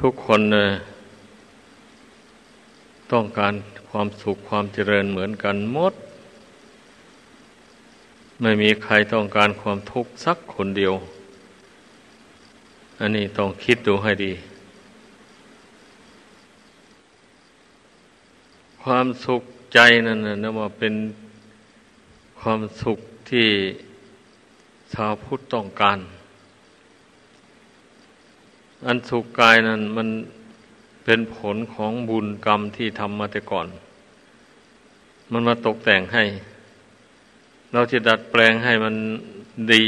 ทุกคนต้องการความสุขความเจริญเหมือนกันหมด ไม่มีใครต้องการความทุกข์สักคนเดียว อันนี้ต้องคิดดูให้ดี ความสุขใจนั่นนะว่าเป็นความสุขที่ชาวพุทธต้องการ อันสุขกายนั้นมันเป็นผลของบุญกรรมที่ทำมาแต่ก่อน มันมาตกแต่งให้ เราจะดัดแปลงให้มันดี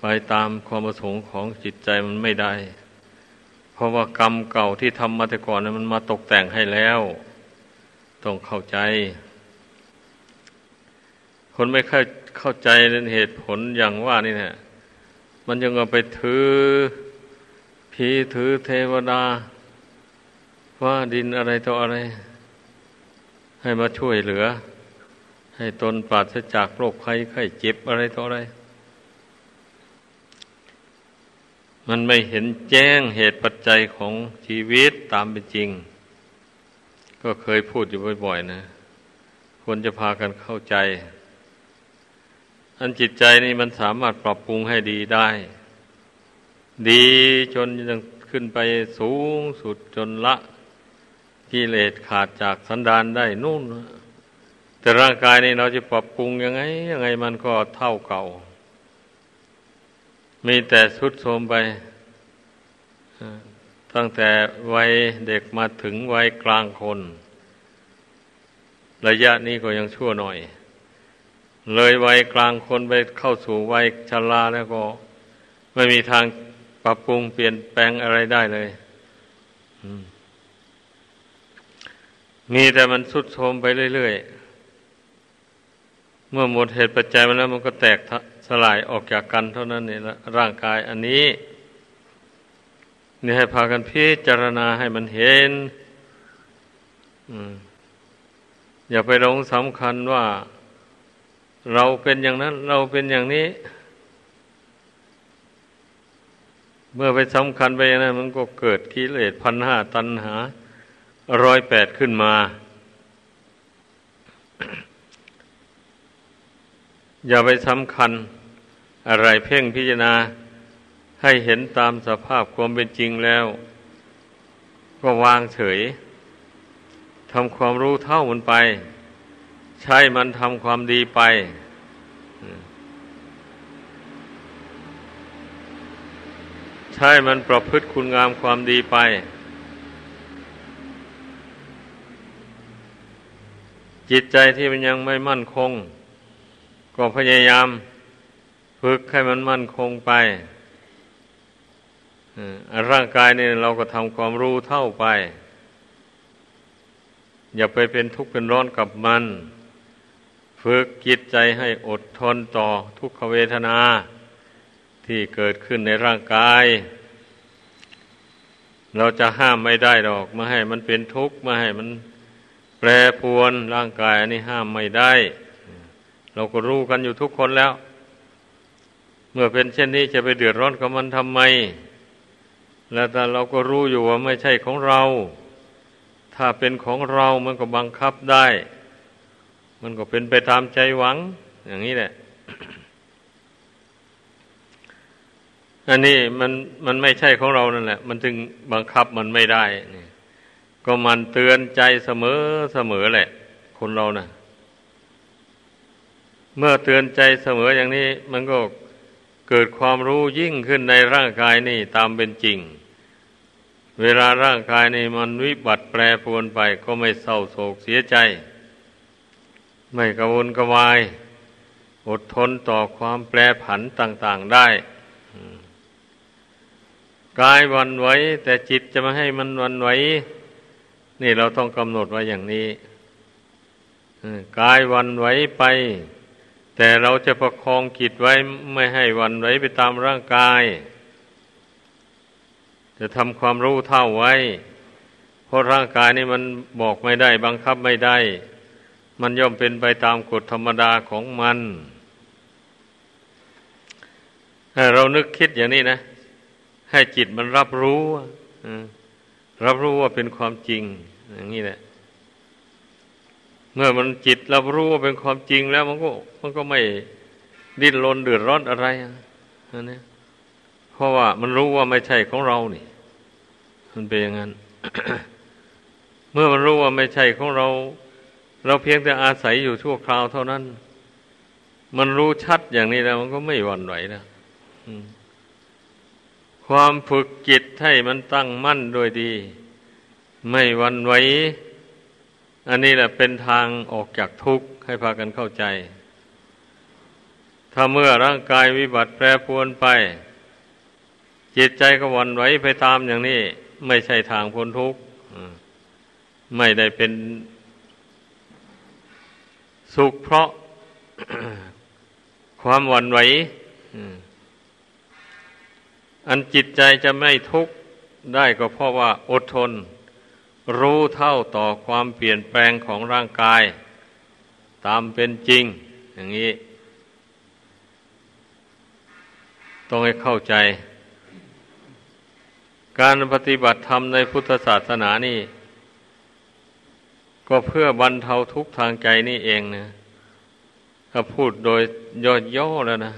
ไปตามความประสงค์ของจิตใจมันไม่ได้ เพราะว่ากรรมเก่าที่ทำมาแต่ก่อนนั้นมันมาตกแต่งให้แล้ว ต้องเข้าใจ คนไม่เข้าเข้าใจในเหตุผลอย่างว่านี่เนี่ย มันยังเอาไปถือผีถือเทวดา ว่าดินอะไรต่ออะไร ให้มาช่วยเหลือ ให้ตนปราศจากโรคภัยไข้เจ็บอะไรต่ออะไร มันไม่เห็นแจ้งเหตุปัจจัยของชีวิตตามเป็นจริง ก็เคยพูดอยู่บ่อยๆนะควรจะพากันเข้าใจ อันจิตใจนี่มันสามารถปรับปรุงให้ดีได้ ดีจนยังขึ้นไปสูงสุดจนละกิเลสขาดจากสันดานได้นู่น แต่ร่างกายนี่เราจะปรับปรุงยังไง ยังไงมันก็เท่าเก่า มีแต่สุดโทมไปตั้งแต่วัยเด็กมาถึงวัยกลางคน ระยะนี้ก็ยังชั่วหน่อย เลยวัยกลางคนไปเข้าสู่วัยชราแล้วก็ ไม่มีทางปรับปรุงเปลี่ยนแปลงอะไรได้เลยมีแต่มันสุดโทมไปเรื่อยๆ เมื่อหมดเหตุปัจจัยมาแล้วมันก็แตกสลายออกจากกันเท่านั้นนี่ละร่างกายอันนี้ นี่ให้พากันพิจารณาให้มันเห็นอย่าไปหลงสำคัญว่า เราเป็นอย่างนั้น เราเป็นอย่างนี้ เมื่อไปสำคัญไปนะมันก็เกิดกิเลสพันห้าตันหาร้อยแปดขึ้นมา อย่าไปสำคัญ อะไรเพ่งพิจารณาให้เห็นตามสภาพความเป็นจริงแล้ว ก็วางเฉยทำความรู้เท่ามันไป ใช้มันทำความดีไป ใช่มันประพฤติคุณงามความดีไป จิตใจที่มันยังไม่มั่นคง ก็พยายามฝึกให้มันมั่นคงไปร่างกายนี่เราก็ทำความรู้เท่าไป อย่าไปเป็นทุกข์เป็นร้อนกับมัน ฝึกจิตใจให้อดทนต่อทุกขเวทนา ที่เกิดขึ้นในร่างกาย เราจะห้ามไม่ได้ดอกไม่ให้มันเป็นทุกข์ไม่ให้มันแปรปวนร่างกายอันนี้ห้ามไม่ได้ เราก็รู้กันอยู่ทุกคนแล้ว เมื่อเป็นเช่นนี้จะไปเดือดร้อนกับมันทำไม แล้วแต่เราก็รู้อยู่ว่าไม่ใช่ของเรา ถ้าเป็นของเรามันก็บังคับได้ มันก็เป็นไปตามใจหวัง อย่างนี้แหละ อันนี้มันมันไม่ใช่ของเรานั่นแหละ มันจึงบังคับมันไม่ได้นี่ก็มันเตือนใจเสมอเสมอแหละ คนเรานะ่ะ เมื่อเตือนใจเสมออย่างนี้ มันก็เกิดความรู้ยิ่งขึ้นในร่างกายนี่ตามเป็นจริง เวลาร่างกายนี่มันวิบัติแปรปรวนไปก็ไม่เศร้าโศกเสียใจ ไม่กระวนกระวาย อดทนต่อความแปรผันต่าง ๆได้กายวันไหวแต่จิตจะมาให้มันวันไหวนี่เราต้องกำหนดไว้อย่างนี้กายวันไหวไป แต่เราจะประคองจิตไว้ไม่ให้วันไหวไปตามร่างกาย จะทำความรู้เท่าไว้ เพราะร่างกายนี่มันบอกไม่ได้ บังคับไม่ได้ มันย่อมเป็นไปตามกฎธรรมดาของมันเรานึกคิดอย่างนี้นะ ให้จิตมันรับรู้รับรู้ว่าเป็นความจริง อย่างนี้แหละเมื่อมันจิตรับรู้ว่าเป็นความจริงแล้ว มันก็ มันก็ไม่ดิ้นรนเดือดร้อนอะไรอันนี้เพราะว่ามันรู้ว่าไม่ใช่ของเรานี่ มันเป็นอย่างนั้น เมื่อมันรู้ว่าไม่ใช่ของเรา เราเพียงแต่อาศัยอยู่ชั่วคราวเท่านั้น มันรู้ชัดอย่างนี้แล้วมันก็ไม่หวั่นไหวนะความฝึกจิตให้มันตั้งมั่นโดยดี ไม่วันไหว อันนี้แหละเป็นทางออกจากทุกข์ให้พากันเข้าใจ ถ้าเมื่อร่างกายวิบัติแปรปรวนไป จิตใจก็วันไหวไปตามอย่างนี้ ไม่ใช่ทางพ้นทุกข์ไม่ได้เป็น สุขเพราะความวันไหวอันจิตใจจะไม่ทุกข์ได้ก็เพราะว่าอดทน รู้เท่าต่อความเปลี่ยนแปลงของร่างกาย ตามเป็นจริง อย่างนี้ ต้องให้เข้าใจ การปฏิบัติธรรมในพุทธศาสนานี่ ก็เพื่อบรรเทาทุกข์ทางใจนี่เองนะถ้าพูดโดยย่อๆแล้วนะ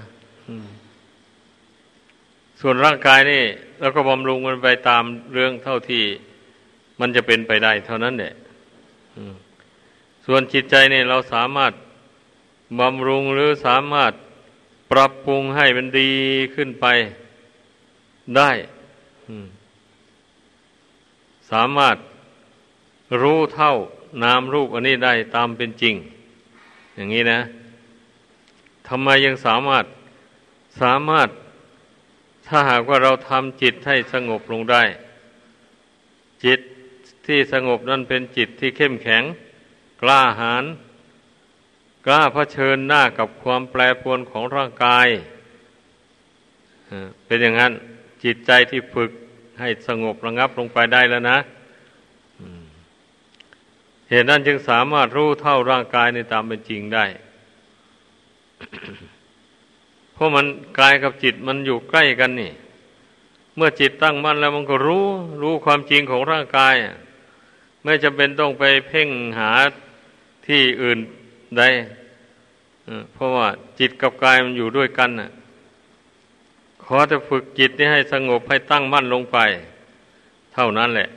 ส่วนร่างกายนี่เราก็บำรุงมันไปตามเรื่องเท่าที่มันจะเป็นไปได้ เท่านั้นแหละส่วนจิตใจนี่เราสามารถบำรุงหรือสามารถปรับปรุงให้มันดีขึ้นไปได้สามารถรู้เท่า นามรูปอันนี้ได้ตามเป็นจริง อย่างนี้นะทำไมยังสามารถสามารถ ถ้าหากว่าเราทำจิตให้สงบลงได้ จิตที่สงบนั่นเป็นจิตที่เข้มแข็ง กล้าหาญกล้าเผชิญหน้ากับความแปรปรวนของร่างกายเป็นอย่างนั้นจิตใจที่ฝึกให้สงบระงับลงไปได้แล้วนะ เหตุนั้นจึงสามารถรู้เท่าร่างกายในตามเป็นจริงได้ เพราะมันกายกับจิตมันอยู่ใกล้กันนี่ เมื่อจิตตั้งมั่นแล้วมันก็รู้ รู้ความจริงของร่างกาย ไม่จำเป็นต้องไปเพ่งหาที่อื่นใดเพราะว่าจิตกับกายมันอยู่ด้วยกันน่ะ ขอจะฝึกจิตนี้ให้สงบให้ตั้งมั่นลงไป เท่านั้นแหละ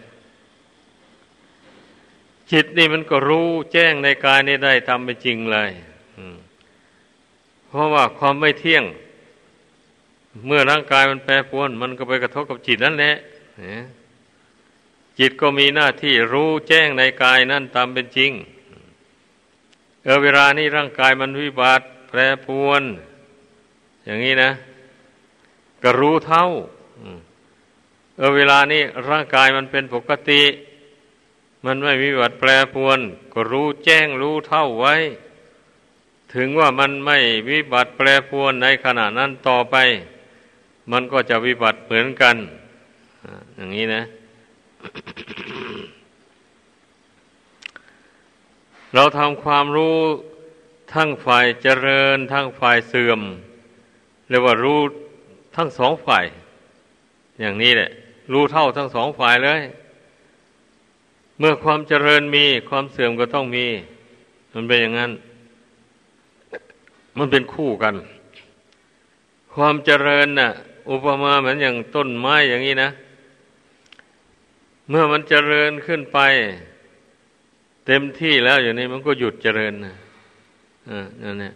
จิตนี่มันก็รู้แจ้งในกายนี้ได้ทำไปจริงเลยเพราะว่าความไม่เที่ยง เมื่อร่างกายมันแปรปรวน มันก็ไปกระทบกับจิตนั่นแหละจิตก็มีหน้าที่รู้แจ้งในกายนั่นตามเป็นจริง เออเวลานี้ร่างกายมันวิบัติแปรปรวน อย่างนี้นะก็รู้เท่าเออเวลานี้ร่างกายมันเป็นปกติ มันไม่วิบัติแปรปวน ก็รู้แจ้งรู้เท่าไว้ ถึงว่ามันไม่วิบัติแปรปวนในขณะนั้นต่อไป มันก็จะวิบัติเหมือนกัน อย่างนี้นะ เราทำความรู้ทั้งฝ่ายเจริญ ทั้งฝ่ายเสื่อมเรียกว่ารู้ทั้งสองฝ่าย อย่างนี้แหละ รู้เท่าทั้งสองฝ่ายเลย เมื่อความเจริญมีความเสื่อมก็ต้องมี มันเป็นอย่างนั้น มันเป็นคู่กัน ความเจริญน่ะ อุปมาเหมือนอย่างต้นไม้อย่างนี้นะ เมื่อมันเจริญขึ้นไป เต็มที่แล้วอย่างนี้มันก็หยุดเจริญนะอ่านั่นแหละ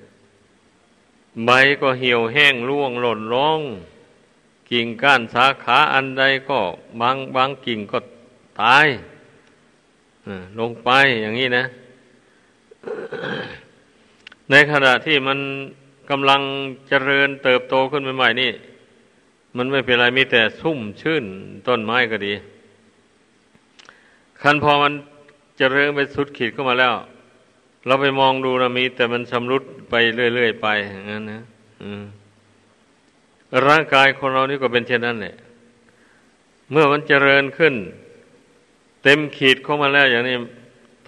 ใบก็เหี่ยวแห้งร่วงหล่นร้องกิ่งก้านสาขาอันใดก็บางบางกิ่งก็ตาย ลงไปอย่างนี้นะ ในขณะที่มันกำลังเจริญเติบโตขึ้นใหม่ๆนี่ มันไม่เป็นไรมีแต่ชุ่มชื่นต้นไม้ก็ดี คันพอมันเจริญไปสุดขีดเข้ามาแล้ว เราไปมองดูนะมี แต่มันชำรุดไปเรื่อยๆไปอย่างนั้นนะร่างกายคนเรานี่ก็เป็นเช่นนั้นแหละเมื่อมันเจริญขึ้น เต็มขีดเข้ามาแล้วอย่างนี้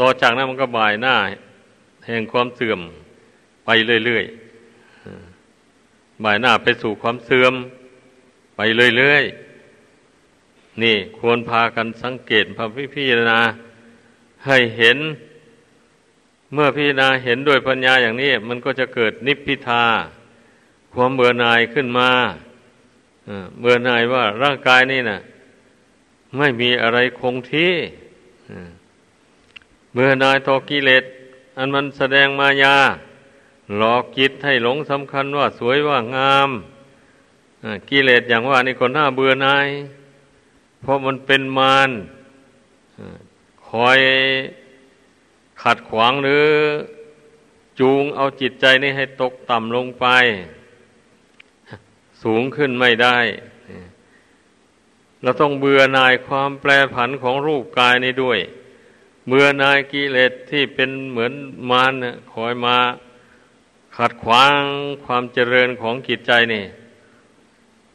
ต่อจากนั้นมันก็บ่ายหน้า แห่งความเสื่อมไปเรื่อยๆบ่ายหน้าไปสู่ความเสื่อม ไปเรื่อยๆนี่ควรพากันสังเกตพระพิจารณาให้เห็น เมื่อพิจารณาเห็นด้วยปัญญาอย่างนี้ มันก็จะเกิดนิพพิทา ความเบื่อหน่ายขึ้นมาเบื่อหน่ายว่าร่างกายนี่นะ่ะ ไม่มีอะไรคงที่เบื่อนายตอกิเลสอันมันแสดงมายา หลอกจิตให้หลงสำคัญว่าสวยว่างามกิเลสอย่างว่านี่ก็น่าเบื่อนาย เพราะมันเป็นมารคอยขัดขวางหรือจูงเอาจิตใจนี้ให้ตกต่ำลงไป สูงขึ้นไม่ได้ เราต้องเบื่อหน่ายความแปรผันของรูปกายนี้ด้วย เบื่อหน่ายกิเลสที่เป็นเหมือนมารคอยมาขัดขวางความเจริญของจิตใจนี่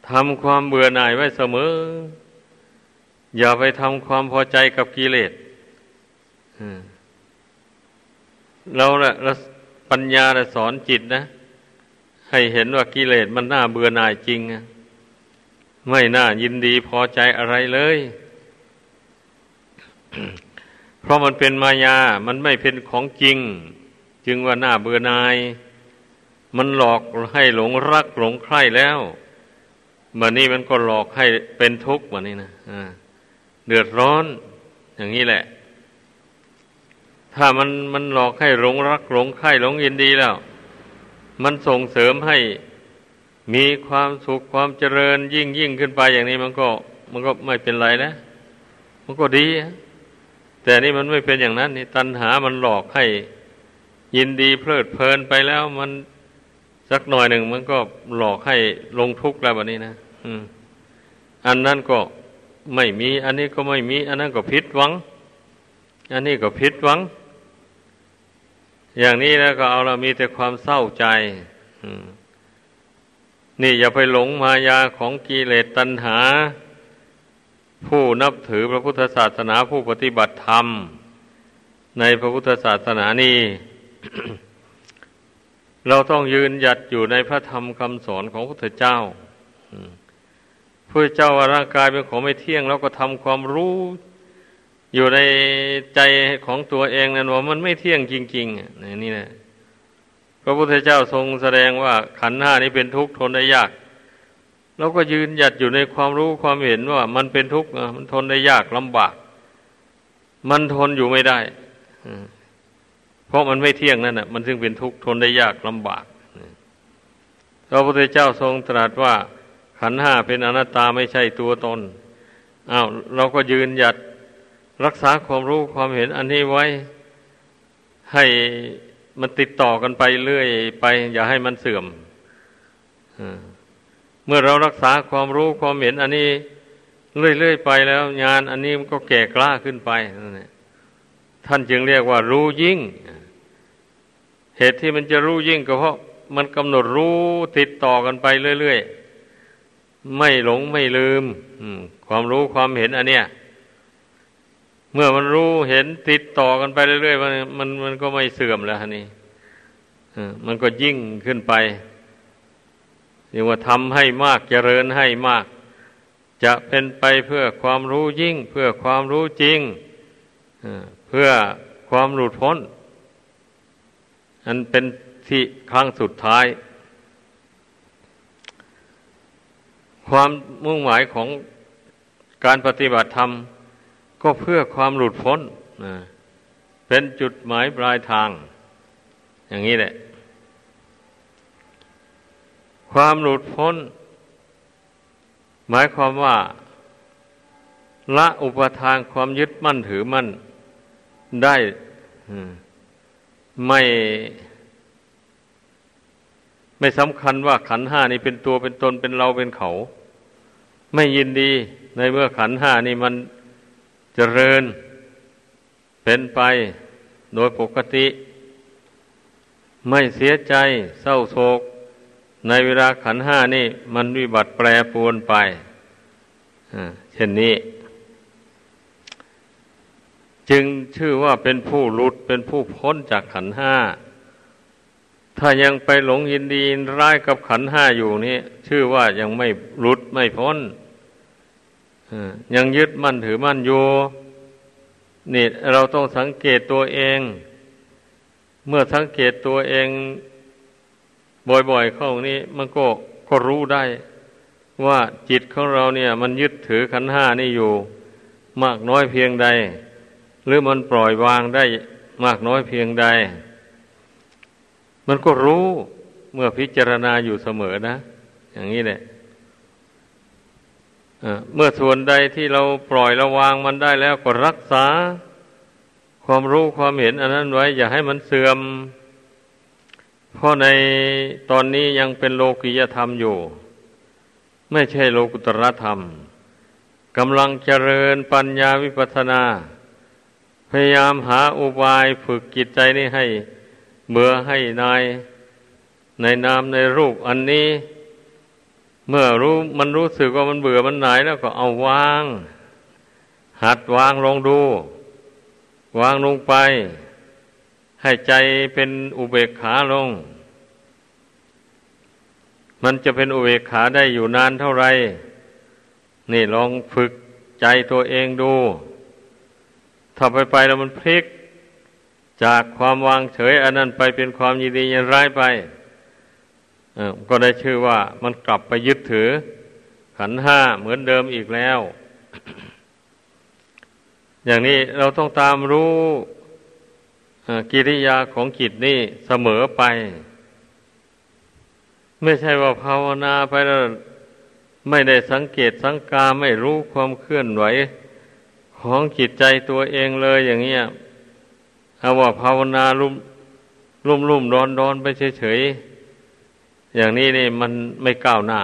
ทำความเบื่อหน่ายไว้เสมอ อย่าไปทำความพอใจกับกิเลสเราละปัญญาสอนจิตนะ ให้เห็นว่ากิเลสมันน่าเบื่อหน่ายจริง ไม่น่ายินดีพอใจอะไรเลย เพราะมันเป็นมายา มันไม่เป็นของจริง จึงว่าน่าเบื่อนาย มันหลอกให้หลงรักหลงใคร่แล้วมันนี้มันก็หลอกให้เป็นทุกข์วันนี้นะเดือดร้อน อย่างนี้แหละ ถ้ามันมันหลอกให้หลงรักหลงใคร่หลงยินดีแล้ว มันส่งเสริมให้ มีความสุขความเจริญยิ่งยิ่งขึ้นไปอย่างนี้มันก็ มันก็ไม่เป็นไรนะ มันก็ดี แต่นี่มันไม่เป็นอย่างนั้น นี่ตัณหามันหลอกให้ ยินดีเพลิดเพลินไปแล้ว มันสักหน่อยหนึ่งมันก็หลอกให้ลงทุกข์แล้วแบบนี้นะอืม อันนั้นก็ไม่มี อันนี้ก็ไม่มี อันนั้นก็ผิดหวัง อันนี้ก็ผิดหวัง อย่างนี้แล้วก็เอาเรามีแต่ความเศร้าใจ นี่อย่าไปหลงมายาของกิเลสตัณหา ผู้นับถือพระพุทธศาสนาผู้ปฏิบัติธรรม ในพระพุทธศาสนานี้ เราต้องยืนหยัดอยู่ในพระธรรมคำสอนของพระพุทธเจ้าพระเจ้าว่าร่างกายเป็นของไม่เที่ยงเราก็ทำความรู้อยู่ในใจของตัวเองนั่นว่ามันไม่เที่ยงจริงๆนี่นะ พระพุทธเจ้าทรงแสดงว่าขันห้านี้เป็นทุกข์ทนได้ยากเราก็ยืนหยัดอยู่ในความรู้ความเห็นว่า มันเป็นทุกข์มันทนได้ยากลำบาก มันทนอยู่ไม่ได้เพราะมันไม่เที่ยงนั่นน่ะ มันจึงเป็นทุกข์ทนได้ยากลำบากพระพุทธเจ้าทรงตรัสว่า ขันห้าเป็นอนัตตาไม่ใช่ตัวตนอ้าวเราก็ยืนหยัดรักษาความรู้ความเห็นอันนี้ไว้ให้ มันติดต่อกันไปเรื่อยไป อย่าให้มันเสื่อมเมื่อเรารักษาความรู้ความเห็น อันนี้เรื่อยๆไปแล้ว งานอันนี้มันก็แก่กล้าขึ้นไปนั่นแหละท่านจึงเรียกว่ารู้ยิ่ง เหตุที่มันจะรู้ยิ่งก็เพราะมันกำหนดรู้ติดต่อกันไปเรื่อยๆ ไม่หลงไม่ลืมความรู้ความเห็นอันเนี้ย เมื่อมันรู้เห็นติดต่อกันไปเรื่อยๆมันมันมันก็ไม่เสื่อมแล้วนี่มันก็ยิ่งขึ้นไปเรียกว่าทำให้มากเจริญให้มาก จะเป็นไปเพื่อความรู้ยิ่ง เพื่อความรู้จริงเพื่อความหลุดพ้น อันเป็นที่ครั้งสุดท้าย ความมุ่งหมายของการปฏิบัติธรรม ก็เพื่อความหลุดพ้นเป็นจุดหมายปลายทาง อย่างนี้แหละ ความหลุดพ้น หมายความว่า ละอุปทานความยึดมั่นถือมั่น ได้ไม่ไม่สำคัญว่าขันห้านี่เป็นตัวเป็นตนเป็นเราเป็นเขา ไม่ยินดีในเมื่อขันห้านี่มัน เจริญ เป็นไปโดยปกติ ไม่เสียใจเศร้าโศก ในเวลาขันห้านี่ มันวิบัติแปรปรวนไปเช่นนี้ จึงชื่อว่าเป็นผู้หลุดเป็นผู้พ้นจากขันห้า ถ้ายังไปหลงยินดีร้ายกับขันห้าอยู่นี่ชื่อว่ายังไม่หลุดไม่พ้น ยังยึดมั่นถือมั่นอยู่นี่เราต้องสังเกตตัวเอง เมื่อสังเกตตัวเอง บ่อยๆเข้านี้ มันก็ก็รู้ได้ว่าจิตของเราเนี่ย มันยึดถือขันห้านี่อยู่ มากน้อยเพียงใด หรือมันปล่อยวางได้มากน้อยเพียงใด มันก็รู้เมื่อพิจารณาอยู่เสมอนะ อย่างนี้แหละ เมื่อส่วนใดที่เราปล่อยระวางมันได้แล้วก็รักษา ความรู้ความเห็นอันนั้นไว้ อย่าให้มันเสื่อม เพราะในตอนนี้ยังเป็นโลกิยธรรมอยู่ ไม่ใช่โลกุตรธรรมกำลังเจริญปัญญาวิปัสนา พยายามหาอุบายฝึกจิตใจนี้ให้เบื่อให้นาย ในนามในรูปอันนี้ เมื่อรู้มันรู้สึกว่ามันเบื่อมันหนายแล้วก็เอาวาง หัดวางลองดู วางลงไป ให้ใจเป็นอุเบกขาลง มันจะเป็นอุเบกขาได้อยู่นานเท่าไหร่นี่ลองฝึกใจตัวเองดู ถ้าไปไปแล้วมันพลิก จากความวางเฉย อันนั้นไปเป็นความยินดียินร้ายไป ก็ได้ชื่อว่ามันกลับไปยึดถือ ขันห้าเหมือนเดิมอีกแล้ว อย่างนี้เราต้องตามรู้กิริยาของจิตนี่เสมอไป ไม่ใช่ว่าภาวนาไปแล้วไม่ได้สังเกตสังกาไม่รู้ความเคลื่อนไหว ของจิตใจตัวเองเลยอย่างเงี้ยเอาว่าภาวนาลุ่มลุ่มลุ่มดอนดอนไปเฉยๆ อย่างนี้นี่มันไม่ก้าวหน้า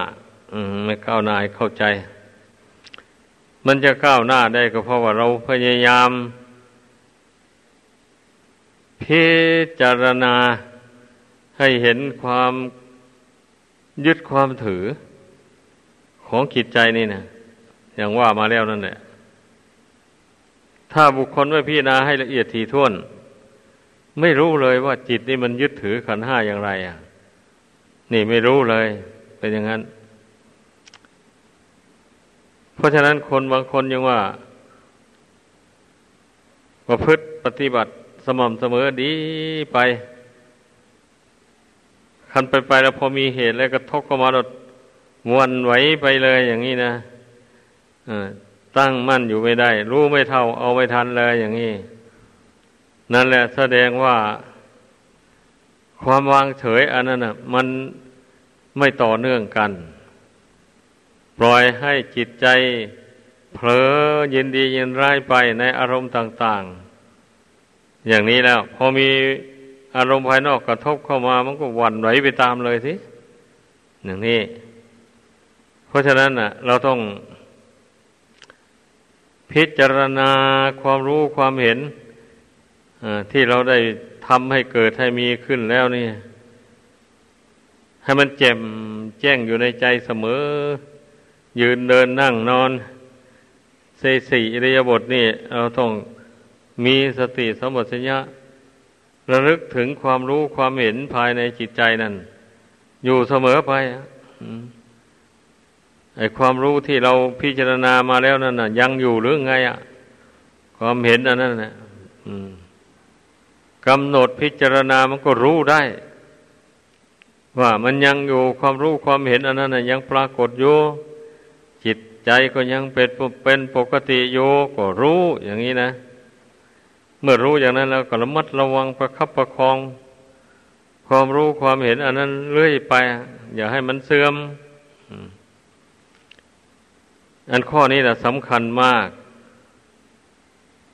อืมไม่ก้าวหน้าเข้าใจ มันจะก้าวหน้าได้ก็เพราะว่าเราพยายาม พิจารณาให้เห็นความยึดความถือของจิตใจนี่นะอย่างว่ามาแล้วนั่นแหละ ถ้าบุคคลไม่พิจารณาให้ละเอียดถี่ถ้วน ไม่รู้เลยว่าจิตนี่มันยึดถือขันห้าอย่างไร อะ นี่ไม่รู้เลย เป็นอย่างนั้น เพราะฉะนั้นคนบางคนยังว่า ประพฤติปฏิบัติสม่ำเสมอดีไป คันไปไปแล้วพอมีเหตุแล้วกระทบเข้ามาเรามวนไหวไปเลยอย่างนี้นะตั้งมั่นอยู่ไม่ได้ รู้ไม่เท่าเอาไม่ทันเลยอย่างนี้ นั่นแหละแสดงว่า ความวางเฉยอันนั้นอะมันไม่ต่อเนื่องกัน ปล่อยให้จิตใจเผลอยินดียินร้ายไปในอารมณ์ต่าง ๆ อย่างนี้แล้ว พอมีอารมณ์ภายนอกกระทบเข้ามามันก็หวั่นไหวไปตามเลยสิอย่างนี้ เพราะฉะนั้นอะ เราต้องพิจารณาความรู้ความเห็นที่เราได้ ทำให้เกิดให้มีขึ้นแล้วนี่ ให้มันแจ่มแจ้งอยู่ในใจเสมอ ยืนเดินนั่งนอนเสสี่อิริยาบถนี่เราต้องมีสติสมบัติญะระลึกถึงความรู้ความเห็นภายในจิตใจนั่น อยู่เสมอไปไอความรู้ที่เราพิจารณามาแล้วนั่นน่ะ ยังอยู่หรือไงอะ ความเห็นอันนั้นน่ะ กำหนดพิจารณามันก็รู้ได้ ว่ามันยังอยู่ความรู้ความเห็นอันนั้นยังปรากฏอยู่จิตใจก็ยังเป็นเป็นปกติอยู่ก็รู้อย่างนี้นะ เมื่อรู้อย่างนั้นแล้วก็ระมัดระวังประคับประคอง ความรู้ความเห็นอันนั้นเรื่อยไป อย่าให้มันเสื่อม อันข้อนี้แหละสำคัญมาก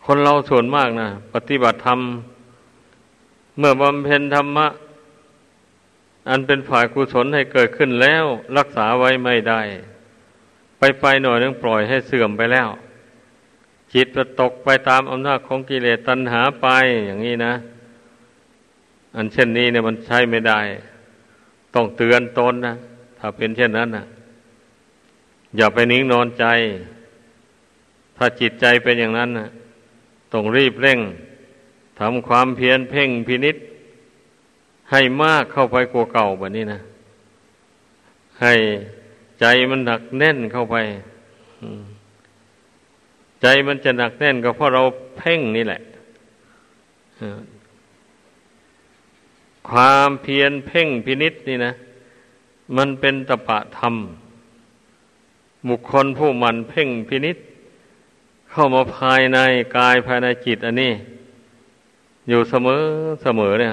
คนเราส่วนมากนะปฏิบัติธรรม เมื่อบำเพ็ญธรรมะ อันเป็นฝ่ายกุศลให้เกิดขึ้นแล้ว รักษาไว้ไม่ได้ ไปไปหน่อยนึงปล่อยให้เสื่อมไปแล้ว จิตจะตกไปตามอำนาจของกิเลสตัณหาไปอย่างนี้นะ อันเช่นนี้เนี่ยมันใช้ไม่ได้ ต้องเตือนตนนะถ้าเป็นเช่นนั้นนะอย่าไปนิ่งนอนใจ ถ้าจิตใจเป็นอย่างนั้นนะต้องรีบเร่ง ทำความเพียรเพ่งพินิษให้มากเข้าไปกว่าเก่าแบบนี้นะ ให้ใจมันหนักแน่นเข้าไปใจมันจะหนักแน่นก็เพราะเราเพ่งนี่แหละความเพียรเพ่งพินิษนี่นะ มันเป็นตปะธรรม บุคคลผู้มันเพ่งพินิษเข้ามาภายในกายภายในจิตอันนี้ อยู่เสมอเสมอเนี่ย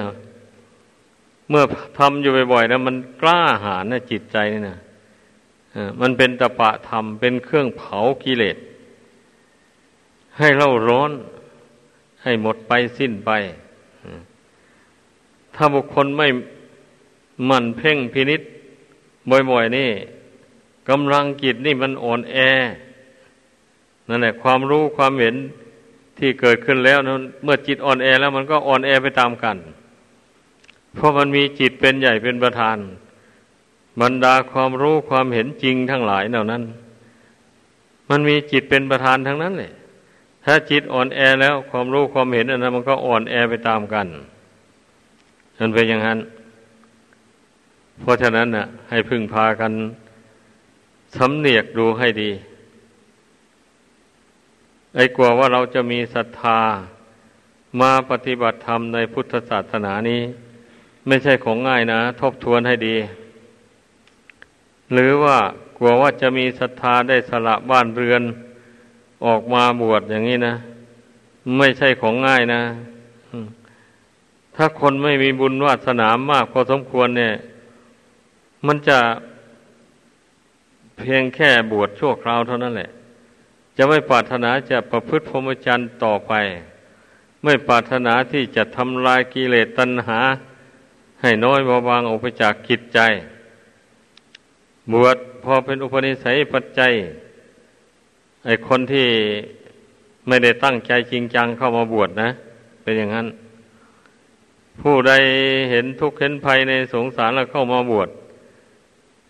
เมื่อทำอยู่บ่อยๆนะมันกล้าหาญนะจิตใจนี่นะมันเป็นตปะธรรมเป็นเครื่องเผากิเลส ให้เล่าร้อน ให้หมดไปสิ้นไป ถ้าบุคคลไม่มันเพ่งพินิษบ่อยๆนี่กำลังจิตนี่มันอ่อนแอ นั่นแหละความรู้ความเห็น ที่เกิดขึ้นแล้วนั้นเมื่อจิตอ่อนแอแล้วมันก็อ่อนแอไปตามกัน เพราะมันมีจิตเป็นใหญ่เป็นประธานบรรดาความรู้ความเห็นจริงทั้งหลายเหล่านั้น มันมีจิตเป็นประธานทั้งนั้นเลยถ้าจิตอ่อนแอแล้วความรู้ความเห็นอันนั้นมันก็อ่อนแอไปตามกันมันเป็นอย่างนั้น เพราะฉะนั้นน่ะ ให้พึ่งพากันสำเนียกดูให้ดี ไอ้กลัวว่าเราจะมีศรัทธามาปฏิบัติธรรมในพุทธศาสนานี้ ไม่ใช่ของง่ายนะ ทบทวนให้ดี หรือว่ากลัวว่าจะมีศรัทธาได้สละบ้านเรือนออกมาบวชอย่างนี้นะ ไม่ใช่ของง่ายนะ ถ้าคนไม่มีบุญวาสนามากพอสมควรเนี่ย มันจะเพียงแค่บวชชั่วคราวเท่านั้นแหละ จะไม่ปรารถนาจะประพฤติพรหมจรรย์ต่อไป ไม่ปรารถนาที่จะทำลายกิเลสตัณหา ให้น้อยเบาบางออกไปจากกิจใจ บวชพอเป็นอุปนิสัยปัจจัยไอคนที่ไม่ได้ตั้งใจจริงจังเข้ามาบวชนะ เป็นอย่างนั้น ผู้ใดเห็นทุกข์เห็นภัยในสงสารแล้วเข้ามาบวช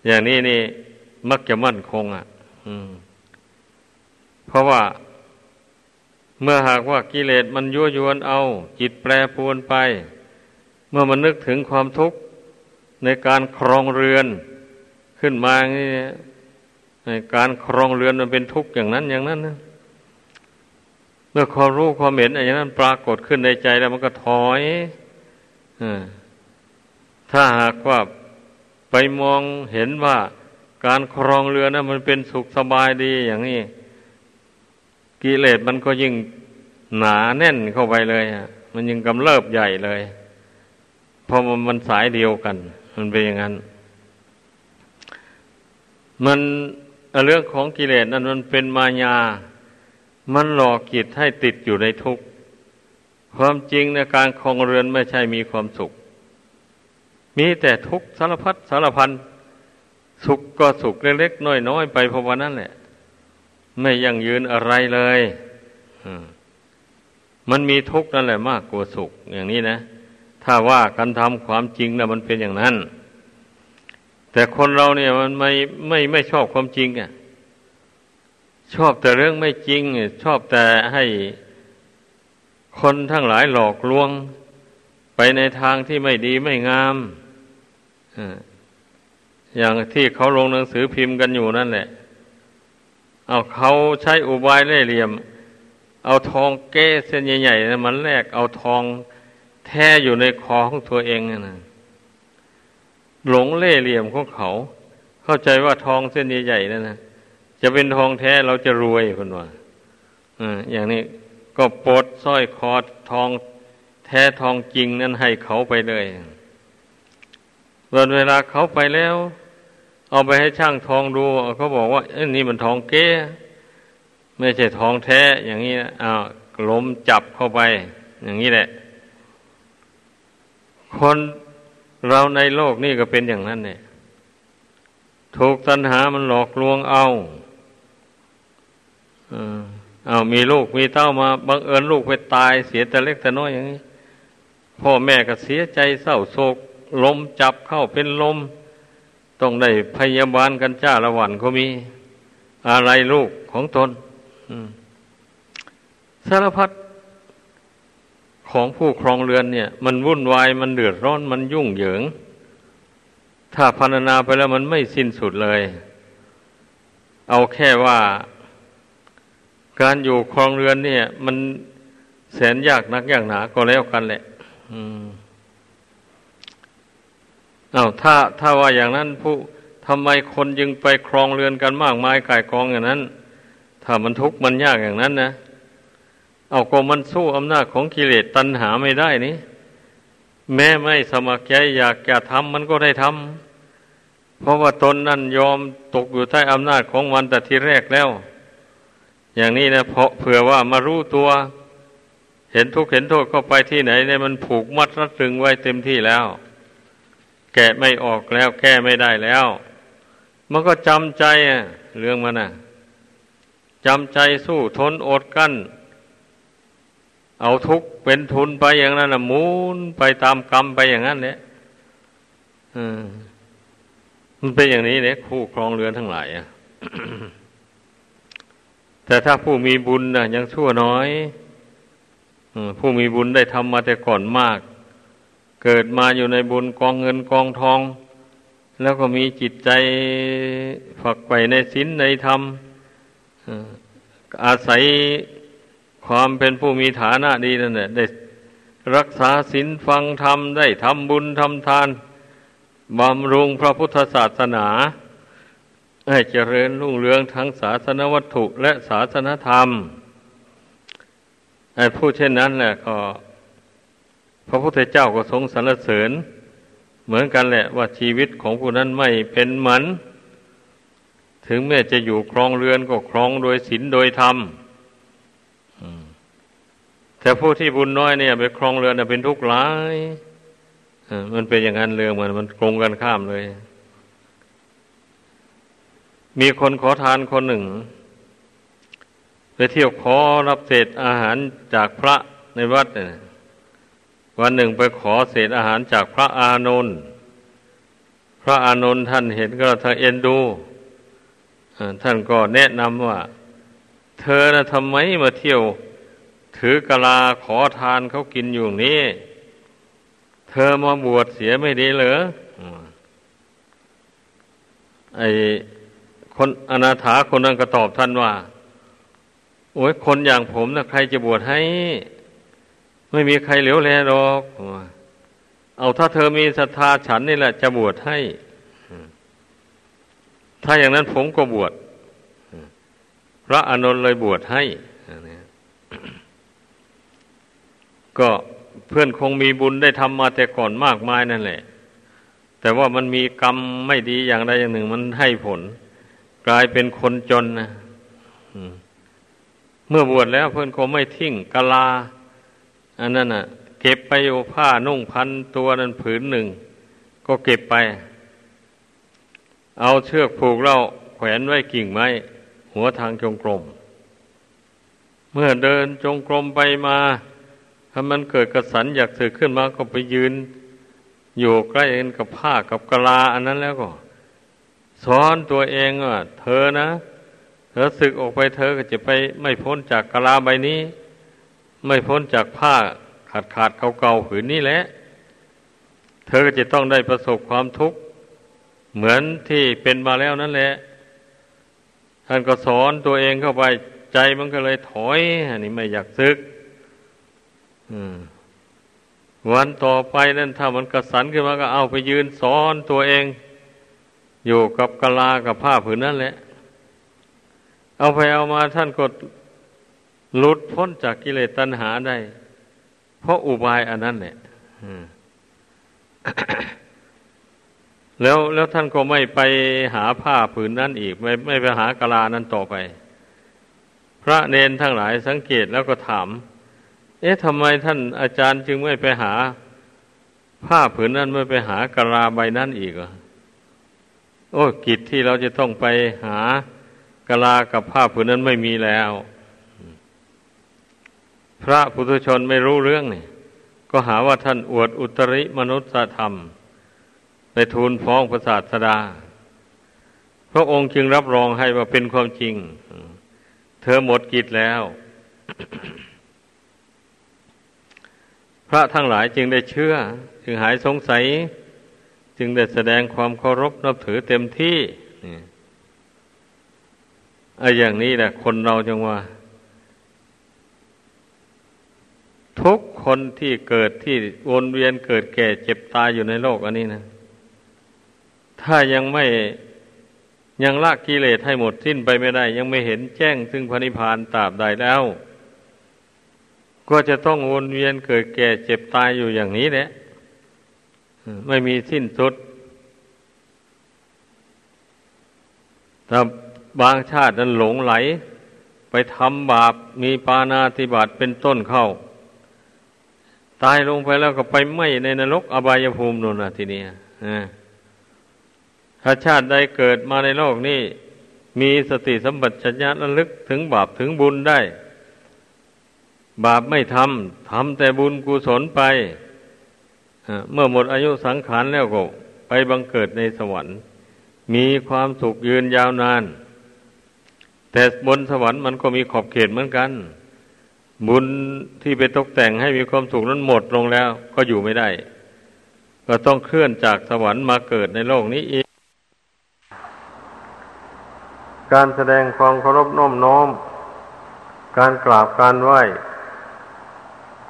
อย่างนี้นี่มักจะมั่นคงอะ อืม เพราะว่าเมื่อหากว่ากิเลสมันยั่วยวนเอา จิตแปรปวนไป เมื่อมันนึกถึงความทุกข์ในการครองเรือนขึ้นมานี่การครองเรือนมันเป็นทุกข์อย่างนั้นอย่างนั้นนะเมื่อความรู้ความเห็นอย่างนั้นปรากฏขึ้นในใจแล้วมันก็ถอยอถ้าหากว่าไปมองเห็นว่าการครองเรือนนะมันเป็นสุขสบายดีอย่างนี้ กิเลสมันก็ยิ่งหนาแน่นเข้าไปเลยอะ มันยิ่งกำเริบใหญ่เลยเพราะมันสายเดียวกัน มันเป็นอย่างนั้น มันเรื่องของกิเลสนั้นมันเป็นมายา มันหลอกจิตให้ติดอยู่ในทุกข์ ความจริงในการครองเรือนไม่ใช่มีความสุข มีแต่ทุกข์สารพัดสารพัน สุขก็สุขเล็กๆน้อยๆไปเพราะว่านั่นแหละ ไม่ยั่งยืนอะไรเลยมันมีทุกข์นั่นแหละมากกว่าสุข อย่างนี้นะ ถ้าว่าการทำความจริงนะมันเป็นอย่างนั้น แต่คนเราเนี่ยมันไม่ไม่ไม่ชอบความจริงอะชอบแต่เรื่องไม่จริง ชอบแต่ให้คนทั้งหลายหลอกลวง ไปในทางที่ไม่ดีไม่งามอย่างที่เขาลงหนังสือพิมพ์กันอยู่นั่นแหละ เอาเขาใช้อุบายเล่เหลี่ยม เอาทองแก้เส้นใหญ่ๆนะมันแลกเอาทองแท้อยู่ในคอของตัวเองนะหลงเล่เหลี่ยมของเขา เข้าใจว่าทองเส้นใหญ่ๆนั่นนะจะเป็นทองแท้เราจะรวยคนว่าอย่างนี้ก็ปลดสร้อยคอทองแท้ทองจริงนั้นให้เขาไปเลยวันเวลาเขาไปแล้ว เอาไปให้ช่างทองดูเขาบอกว่าเอ้นี่มันทองเก้ไม่ใช่ทองแท้ อย่างนี้นะอ้าวล้มจับเข้าไป อย่างนี้แหละ คนเราในโลกนี่ก็เป็นอย่างนั้นเนี่ยถูกตัณหามันหลอกลวงเอาเอามีลูกมีเต้ามาบังเอิญลูกไปตายเสียแต่เล็กแต่น้อยอย่างนี้ พ่อแม่ก็เสียใจเศร้าโศกลมจับเข้าเป็นลม ต้องได้พยาบาลกันจ้าละวันเขามีอะไรลูกของตนสารพัดของผู้ครองเรือนเนี่ย มันวุ่นวายมันเดือดร้อนมันยุ่งเหยิง ถ้าพันนาไปแล้วมันไม่สิ้นสุดเลย เอาแค่ว่ากการอยู่ครองเรือนเนี่ย มันแสนยากนักยากหนาก็แล้วกันแหละ อืม อา้าวถ้าถ้าว่าอย่างนั้นผู้ทำไมคนยึงไปครองเรือนกันมากมายกายกองอย่างนั้น ถ้ามันทุกข์มันยากอย่างนั้นนะเอาก็มันสู้อำนาจของกิเลสตัณหาไม่ได้นี่แม้ไม่สมัครใจอยากจะทำมันก็ได้ทำเพราะว่าตนนั่นยอมตกอยู่ใต้อำนาจของมันแต่ทีแรกแล้ว อย่างนี้นะเพราะเผื่อว่ามารู้ตัว เห็นทุกข์เห็นโทษก็ไปที่ไหนเนี่ยมันผูกมัดรัดรึงไว้เต็มที่แล้ว แกะไม่ออกแล้ว แก้ไม่ได้แล้ว มันก็จำใจเรื่องมันอะจำใจสู้ทนอดกั้น เอาทุกเป็นทุนไปอย่างนั้นนะมูนไปตามกรรมไปอย่างนั้นเนี่ยมันเป็นอย่างนี้เนี่ยคู่ครองเรือนทั้งหลายอะแต่ถ้าผู้มีบุญนะยังชั่วน้อยผู้มีบุญได้ทำมาแต่ก่อนมาก เกิดมาอยู่ในบุญกองเงินกองทอง แล้วก็มีจิตใจฝักใฝ่ในศีลในธรรมอาศัยความเป็นผู้มีฐานะดีนั่นแหละได้รักษาศีลฟังธรรมได้ทำบุญทำทานบำรุงพระพุทธศาสนา ให้เจริญรุ่งเรืองทั้งศาสนวัตถุและศาสนธรรมไอ้ผู้เช่นนั้นแหละก็ พระพุทธเจ้าก็ทรงสรรเสริญ เหมือนกันแหละว่าชีวิตของผู้นั้นไม่เป็นเหมือนถึงแม้จะอยู่ครองเรือนก็ครองโดยศีลโดยธรรมแต่ผู้ที่บุญน้อยเนี่ยไปครองเรือนเป็นทุกข์ร้ายมันเป็นอย่างนั้นเรื่องมันมันตรงกันข้ามเลย มีคนขอทานคนหนึ่ง ไปเที่ยวขอรับเศษอาหารจากพระในวัดเนี่ย วันหนึ่งไปขอเศษอาหารจากพระอานนท์พระอานนท์ท่านเห็นก็ท่านเอ็นดูท่านก็แนะนำว่า เธอนะทำไมมาเที่ยว ถือกะลาขอทานเขากินอยู่นี้ เธอมาบวชเสียไม่ดีเหรอไอคนอนาถาคนนั้นก็ตอบท่านว่า โอ้ยคนอย่างผมนะใครจะบวชให้ ไม่มีใครเหลียวแลหรอก เอาถ้าเธอมีศรัทธาฉันนี่แหละ จะบวชให้ ถ้าอย่างนั้นผมก็บวชพระอานนท์เลยบวชให้ ก็เพื่อนคงมีบุญได้ทำมาแต่ก่อนมากมายนั่นแหละ แต่ว่ามันมีกรรมไม่ดีอย่างใดอย่างหนึ่ง มันให้ผล กลายเป็นคนจนนะเมื่อบวชแล้วเพื่อนคงไม่ทิ้งกะลา อันนั้นอะ เก็บไปอยู่ผ้านุ่งพันตัวนั้นผืนหนึ่ง ก็เก็บไป เอาเชือกผูกเล่าแขวนไว้กิ่งไม้ หัวทางจงกรม เมื่อเดินจงกรมไปมาถ้ามันเกิดกระสันอยากสึกขึ้นมาก็ไปยืน อยู่ใกล้กันกับผ้ากับกะลา อันนั้นแล้วก็สอนตัวเองว่าเธอนะ เธอสึกออกไปเธอก็จะไปไม่พ้นจากกะลาใบนี้ ไม่พ้นจากผ้าขาดขาดเก่าๆผืนนี้แหละ เธอก็จะต้องได้ประสบความทุกข์ เหมือนที่เป็นมาแล้วนั่นแหละ ท่านก็สอนตัวเองเข้าไปใจมันก็เลยถอยอันนี้ไม่อยากซึกวันต่อไปนั่นถ้ามันกระสันขึ้นมาก็เอาไปยืนสอนตัวเอง อยู่กับกะลากับผ้าผืนนั่นแหละ เอาไปเอามาท่านก็ หลุดพ้นจากกิเลสตัณหาได้ เพราะอุบายอันนั้นแหละแล้วแล้วท่านก็ไม่ไปหาผ้าผืนนั้นอีก ไม่ไม่ไปหากะลานั้นต่อไป พระเนนทั้งหลายสังเกตแล้วก็ถาม เอ๊ะทำไมท่านอาจารย์จึงไม่ไปหา ผ้าผืนนั้นไม่ไปหากะลาใบนั้นอีกอะโอ้กิจที่เราจะต้องไปหากะลากับผ้าผืนนั้นไม่มีแล้ว พระพุทธชนไม่รู้เรื่องนี่ก็หาว่าท่านอวดอุตริมนุษยธรรมไปทูลฟ้องพระศาสดา พระองค์จึงรับรองให้ว่าเป็นความจริง เธอหมดกิจแล้ว พระทั้งหลายจึงได้เชื่อ จึงหายสงสัย จึงได้แสดงความเคารพนับถือเต็มที่ไอ้อย่างนี้แหละคนเราจังว่า ทุกคนที่เกิดที่วนเวียนเกิดแก่เจ็บตายอยู่ในโลกอันนี้นะ ถ้ายังไม่ยังละกิเลสให้หมดสิ้นไปไม่ได้ ยังไม่เห็นแจ้งซึ่งพระนิพพานตราบใดแล้ว ก็จะต้องวนเวียนเกิดแก่เจ็บตายอยู่อย่างนี้แหละไม่มีสิ้นสุดถ้าบางชาตินั้นหลงไหล ไปทำบาปมีปานาติบาตเป็นต้นเข้า ตายลงไปแล้วก็ไปไหมในนรกอบายภูมินู่นนะทีนี้ถ้าชาติใดเกิดมาในโลกนี้ มีสติสัมปชัญญะระลึกถึงบาปถึงบุญได้ บาปไม่ทำทำแต่บุญกุศลไปเมื่อหมดอายุสังขารแล้วก็ไปบังเกิดในสวรรค์ มีความสุขยืนยาวนาน แต่บนสวรรค์มันก็มีขอบเขตเหมือนกัน บุญที่ไปตกแต่งให้มีความสุขนั้นหมดลงแล้ว ก็อยู่ไม่ได้ ก็ต้องเคลื่อนจากสวรรค์มาเกิดในโลกนี้อีก การแสดงความเคารพน้อมน้อม การกราบการไหว้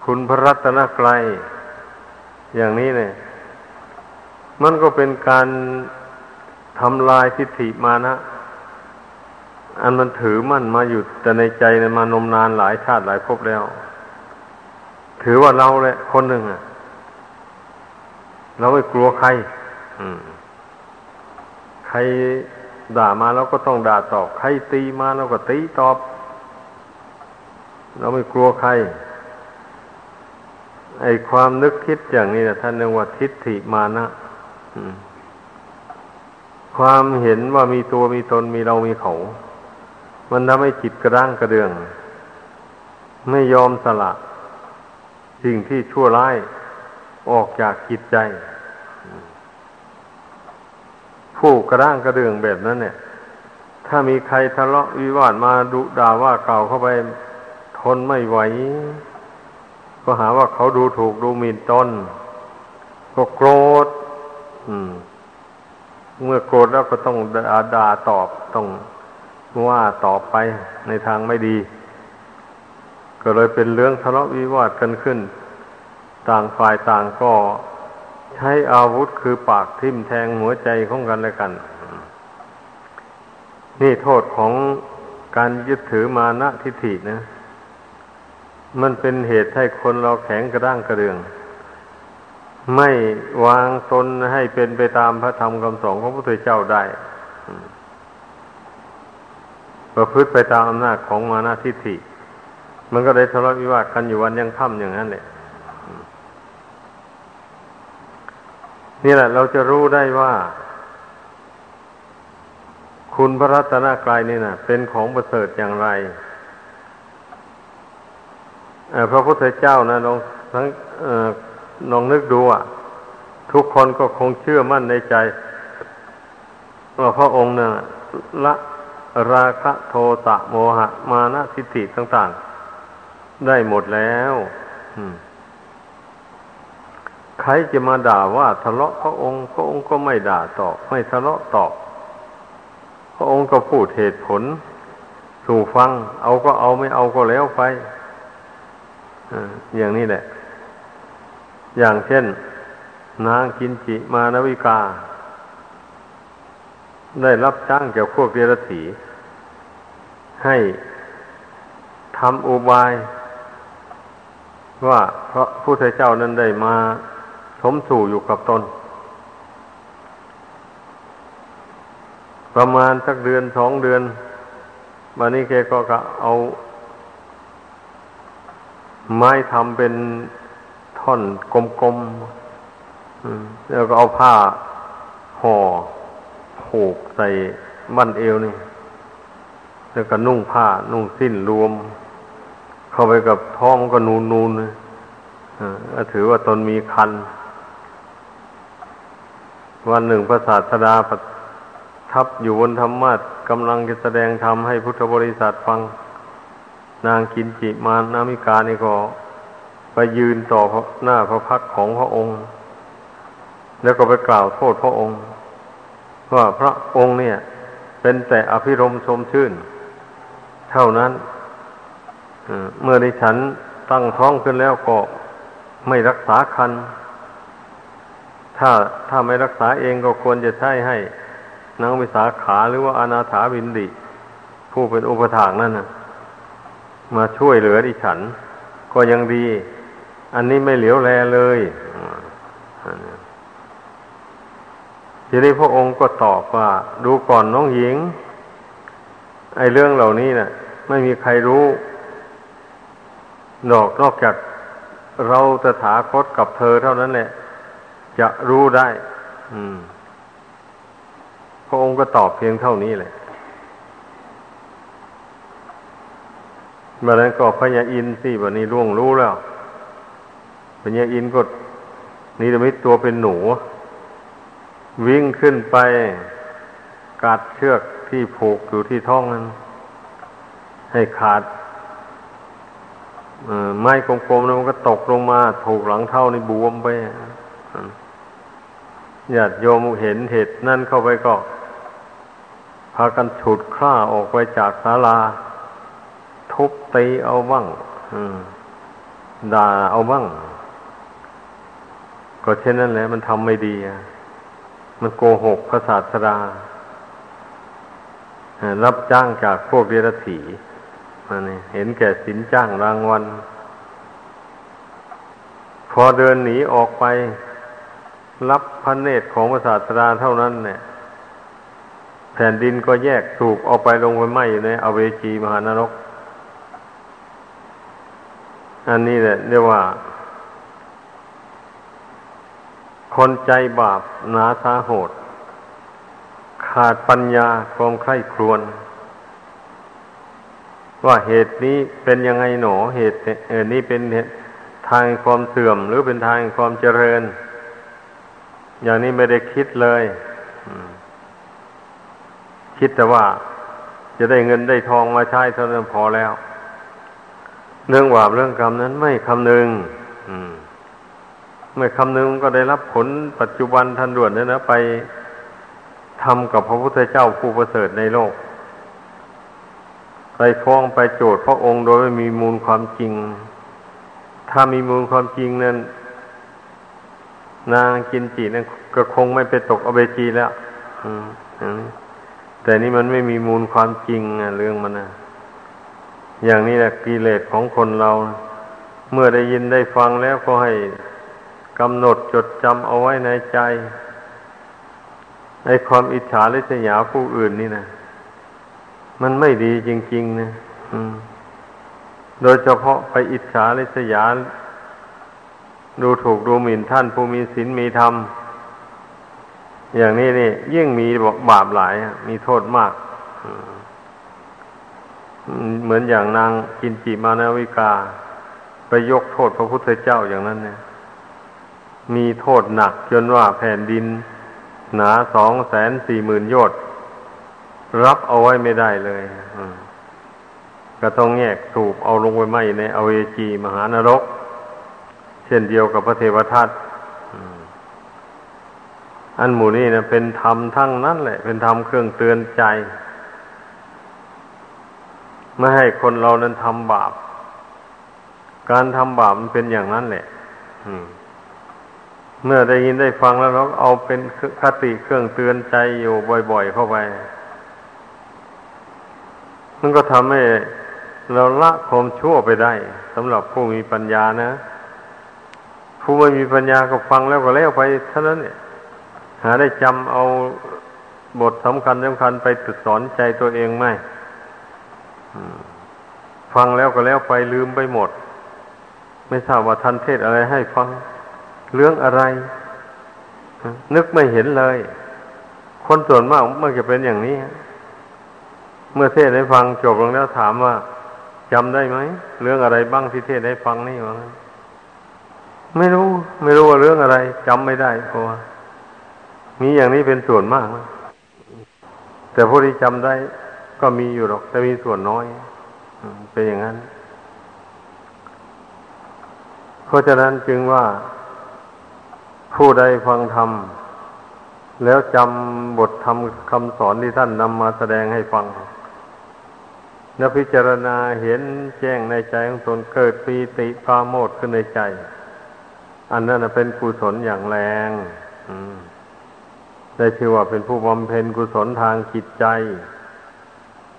คุณพระรัตนกรัยอย่างนี้เนี่ย มันก็เป็นการทำลายทิฏฐิมานะ อันมันถือมั่นมาอยู่แต่ในใจในมานมนานหลายชาติหลายภพแล้ว ถือว่าเราแหละคนหนึ่งอะ เราไม่กลัวใครใครด่ามาเราก็ต้องด่าตอบ ใครตีมาเราก็ตีตอบ เราไม่กลัวใคร ไอความนึกคิดอย่างนี้นะท่านเรียกว่าทิฏฐิมานะความเห็นว่ามีตัวมีตนมีเรามีเขา มันทำให้จิตกระด้างกระเดือง ไม่ยอมสละ สิ่งที่ชั่วร้ายออกจากจิตใจ ผู้กระด้างกระเดืองแบบนั้น เนี่ย ถ้ามีใครทะเลาะวิวาทมาดุด่าว่าเก่าเข้าไป ทนไม่ไหว ก็หาว่าเขาดูถูกดูหมิ่นตนก็โกรธเมื่อโกรธแล้วก็ต้องด่าดาตอบต้อง ว่าต่อไปในทางไม่ดี ก็เลยเป็นเรื่องทะเลาะวิวาทกันขึ้น ต่างฝ่ายต่างก็ใช้อาวุธคือปากทิ่มแทงหัวใจของกันและกัน นี่โทษของการยึดถือมานะทิฏฐินะ มันเป็นเหตุให้คนเราแข็งกระด้างกระเดือง ไม่วางตนให้เป็นไปตามพระธรรมคำสอนของพระพุทธเจ้าได้ ประพฤติไปตามอำนาจของมานาทิฏฐิ มันก็ได้ทะเลาะวิวาทกันอยู่วันยังค่ำอย่างนั้นแหละนี่แหละ เราจะรู้ได้ว่า คุณพระรัตนกรายนี่นะเป็นของประเสริฐอย่างไรพระพุทธเจ้านะลองทั้งลองนึกดูอะ ทุกคนก็คงเชื่อมั่นในใจว่าพระองค์นี่ยละ ราคะโทสะโมหะ มานะทิฏฐิต่าง ๆ ได้หมดแล้วใครจะมาด่าว่าทะเลาะพระองค์ พระองค์ก็ไม่ด่าตอบ ไม่ทะเลาะตอบ พระองค์ก็พูดเหตุผล สู่ฟัง เอาก็เอาไม่เอาก็แล้วไปอย่างนี้แหละ อย่างเช่น นางกินจิมานวิกา ได้รับจ้างจากพวกเดรัจฉีให้ทำอุบาย ว่าเพราะผู้ไทเจ้านั้นได้มาสมสู่อยู่กับตน ประมาณสักเดือนสองเดือนวันนี้แกก็เอา ไม้ทำเป็นท่อนกลมๆแล้วก็เอาผ้าห่อ ผูกใส่บั้นเอวนี่แล้วก็นุ่งผ้า นุ่งสิ้นรวม เข้าไปกับท้องก็นูนนูนก็ถือว่าตนมีคัน วันหนึ่งพระศาสดาประทับอยู่บนธรรมะกำลังจะแสดงธรรมให้พุทธบริษัทฟัง นางกินจิมานามิกานี่ก็ไปยืนต่อหน้าพระพักของพระองค์ แล้วก็ไปกล่าวโทษพระองค์ ว่าพระองค์เนี่ย เป็นแต่อภิรมชมชื่น เท่านั้นเมื่อดิฉันตั้งท้องขึ้นแล้วก็ไม่รักษาคัน ถ้าถ้าไม่รักษาเองก็ควรจะใช้ให้นางวิสาขาหรือว่าอนาถาบินดิ ผู้เป็นอุปถากนั่นนะมาช่วยเหลือดิฉัน ก็ยังดี อันนี้ไม่เหลียวแลเลย ทีนี้พระองค์ก็ตอบว่า ดูก่อนน้องหญิง ไอ้เรื่องเหล่านี้นะ่ะ ไม่มีใครรู้นอกนอกจากเราตถาคตกับเธอเท่านั้นแหละจะรู้ได้ อืม พระองค์ก็ตอบเพียงเท่านี้แหละเมื่อนั้นก็พญาอินสิวันนี้ร่วงรู้แล้วพญาอินก็นี่จะมิตตัวเป็นหนู วิ่งขึ้นไปกัดเชือกที่ผูกอยู่ที่ท้องนั้น ให้ขาดไม้กลมๆแล้วมันก็ตกลงมา ถูกหลังเท่านี่บวมไปญาติโยมเห็นเหตุนั่นเข้าไปก็พากันฉุดคล้าออกไปจากศาลา ทุบตีเอาบ้างด่าเอาบ้าง ก็เช่นนั้นแหละมันทำไม่ดี มันโกหกพระศาสดารับจ้างจากพวกเดรัจฉีนี่เห็นแก่สินจ้างรางวัล พอเดินหนีออกไป รับพระเนตรของพระศาสดาเท่านั้นเนี่ย แผ่นดินก็แยกถูกเอาไปลงไปไหมอยู่ในอเวจีมหานรก อันนี้แหละเรียกว่า คนใจบาปหนาสาโหด ขาดปัญญาความใคร่ครวญว่าเหตุนี้เป็นยังไงหนอเหตุเออนี้เป็นทางความเสื่อมหรือเป็นทางความเจริญ อย่างนี้ไม่ได้คิดเลยคิดแต่ว่าจะได้เงินได้ทองมาใช้เท่านั้นพอแล้ว เรื่องบาปเรื่องกรรมนั้นไม่คำนึง เมื่อคำนึงก็ได้รับผลปัจจุบันทันด่วนเนี่ยนะ ไปทำกับพระพุทธเจ้าผู้ประเสริฐในโลก ไปฟ้องไปโจทย์พระองค์โดยไม่มีมูลความจริง ถ้ามีมูลความจริงนั้น นางกินจีนั้นก็คงไม่ไปตกอเบจีแล้วแต่นี่มันไม่มีมูลความจริงอะเรื่องมันนะอย่างนี้แหละกิเลสของคนเรา เมื่อได้ยินได้ฟังแล้วก็ให้ กำหนดจดจำเอาไว้ในใจในความอิจฉาริษยาผู้อื่นนี่นะมันไม่ดีจริง ๆ นะโดยเฉพาะไปอิจฉาริษยาดูถูกดูหมิ่นท่านผู้มีศีลมีธรรม อย่างนี้นี่ยิ่งมีบาปหลาย มีโทษมาก เหมือนอย่างนางกินจิมานาวิกา ไปยกโทษพระพุทธเจ้าอย่างนั้นเนี่ย มีโทษหนักจนว่าแผ่นดิน หนาสองแสนสี่หมื่นโยชน์รับเอาไว้ไม่ได้เลยก็ต้องแยกถูกเอาลงไปไหมในอเวจีมหานรก เช่นเดียวกับพระเทวทัตอันหมู่นี้นะเป็นธรรมทั้งนั้นแหละ เป็นธรรมเครื่องเตือนใจ ไม่ให้คนเรานั้นทำบาป การทำบาปมันเป็นอย่างนั้นแหละ เมื่อได้ยินได้ฟังแล้วเราเอาเป็นคติเครื่องเตือนใจอยู่บ่อยๆเข้าไป มันก็ทำให้เราละความชั่วไปได้สำหรับผู้มีปัญญานะ ผู้ไม่มีปัญญาก็ฟังแล้วก็แล้วไปเท่านั้นเนี่ยหาได้จำเอาบทสำคัญสำคัญไปตสอนใจตัวเองไหมฟังแล้วก็แล้วไปลืมไปหมด ไม่ทราบว่าท่านเทศอะไรให้ฟัง เรื่องอะไร นึกไม่เห็นเลย คนส่วนมากมันจะเป็นอย่างนี้ เมื่อเทศให้ฟังจบลงแล้วถามว่าจำได้ไหม เรื่องอะไรบ้างที่เทศให้ฟังนี่วะไม่รู้ ไม่รู้ว่าเรื่องอะไรจำไม่ได้เพราะว่ามีอย่างนี้เป็นส่วนมากนะแต่ผู้ที่จำได้ก็มีอยู่หรอก แต่มีส่วนน้อยเป็นอย่างนั้น เพราะฉะนั้นจึงว่า ผู้ใดฟังธรรม แล้วจำบทธรรมคำสอนที่ท่านนำมาแสดงให้ฟังแล้วพิจารณาเห็นแจ้งในใจของตนเกิดปีติปาโมดขึ้นในใจ อันนั้นเป็นกุศลอย่างแรงได้ชื่อว่าเป็นผู้บำเพ็ญกุศลทางจิตใจ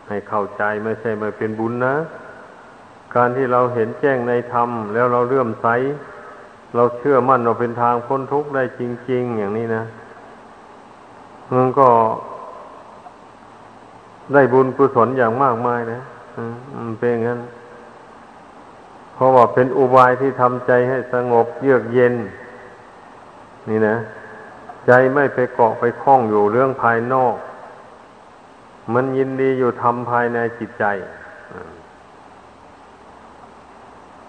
ให้เข้าใจไม่ใช่ไม่เป็นบุญนะ การที่เราเห็นแจ้งในธรรม แล้วเราเลื่อมใส เราเชื่อมั่นว่าเป็นทางพ้นทุกข์ได้จริง ๆ อย่างนี้นะมันก็ได้บุญกุศลอย่างมากมายนะมันเป็นงั้น เพราะว่าเป็นอุบายที่ทำใจให้สงบเยือกเย็น นี่นะ ใจไม่ไปเกาะไปคล้องอยู่เรื่องภายนอก มันยินดีอยู่ทำภายในจิตใจ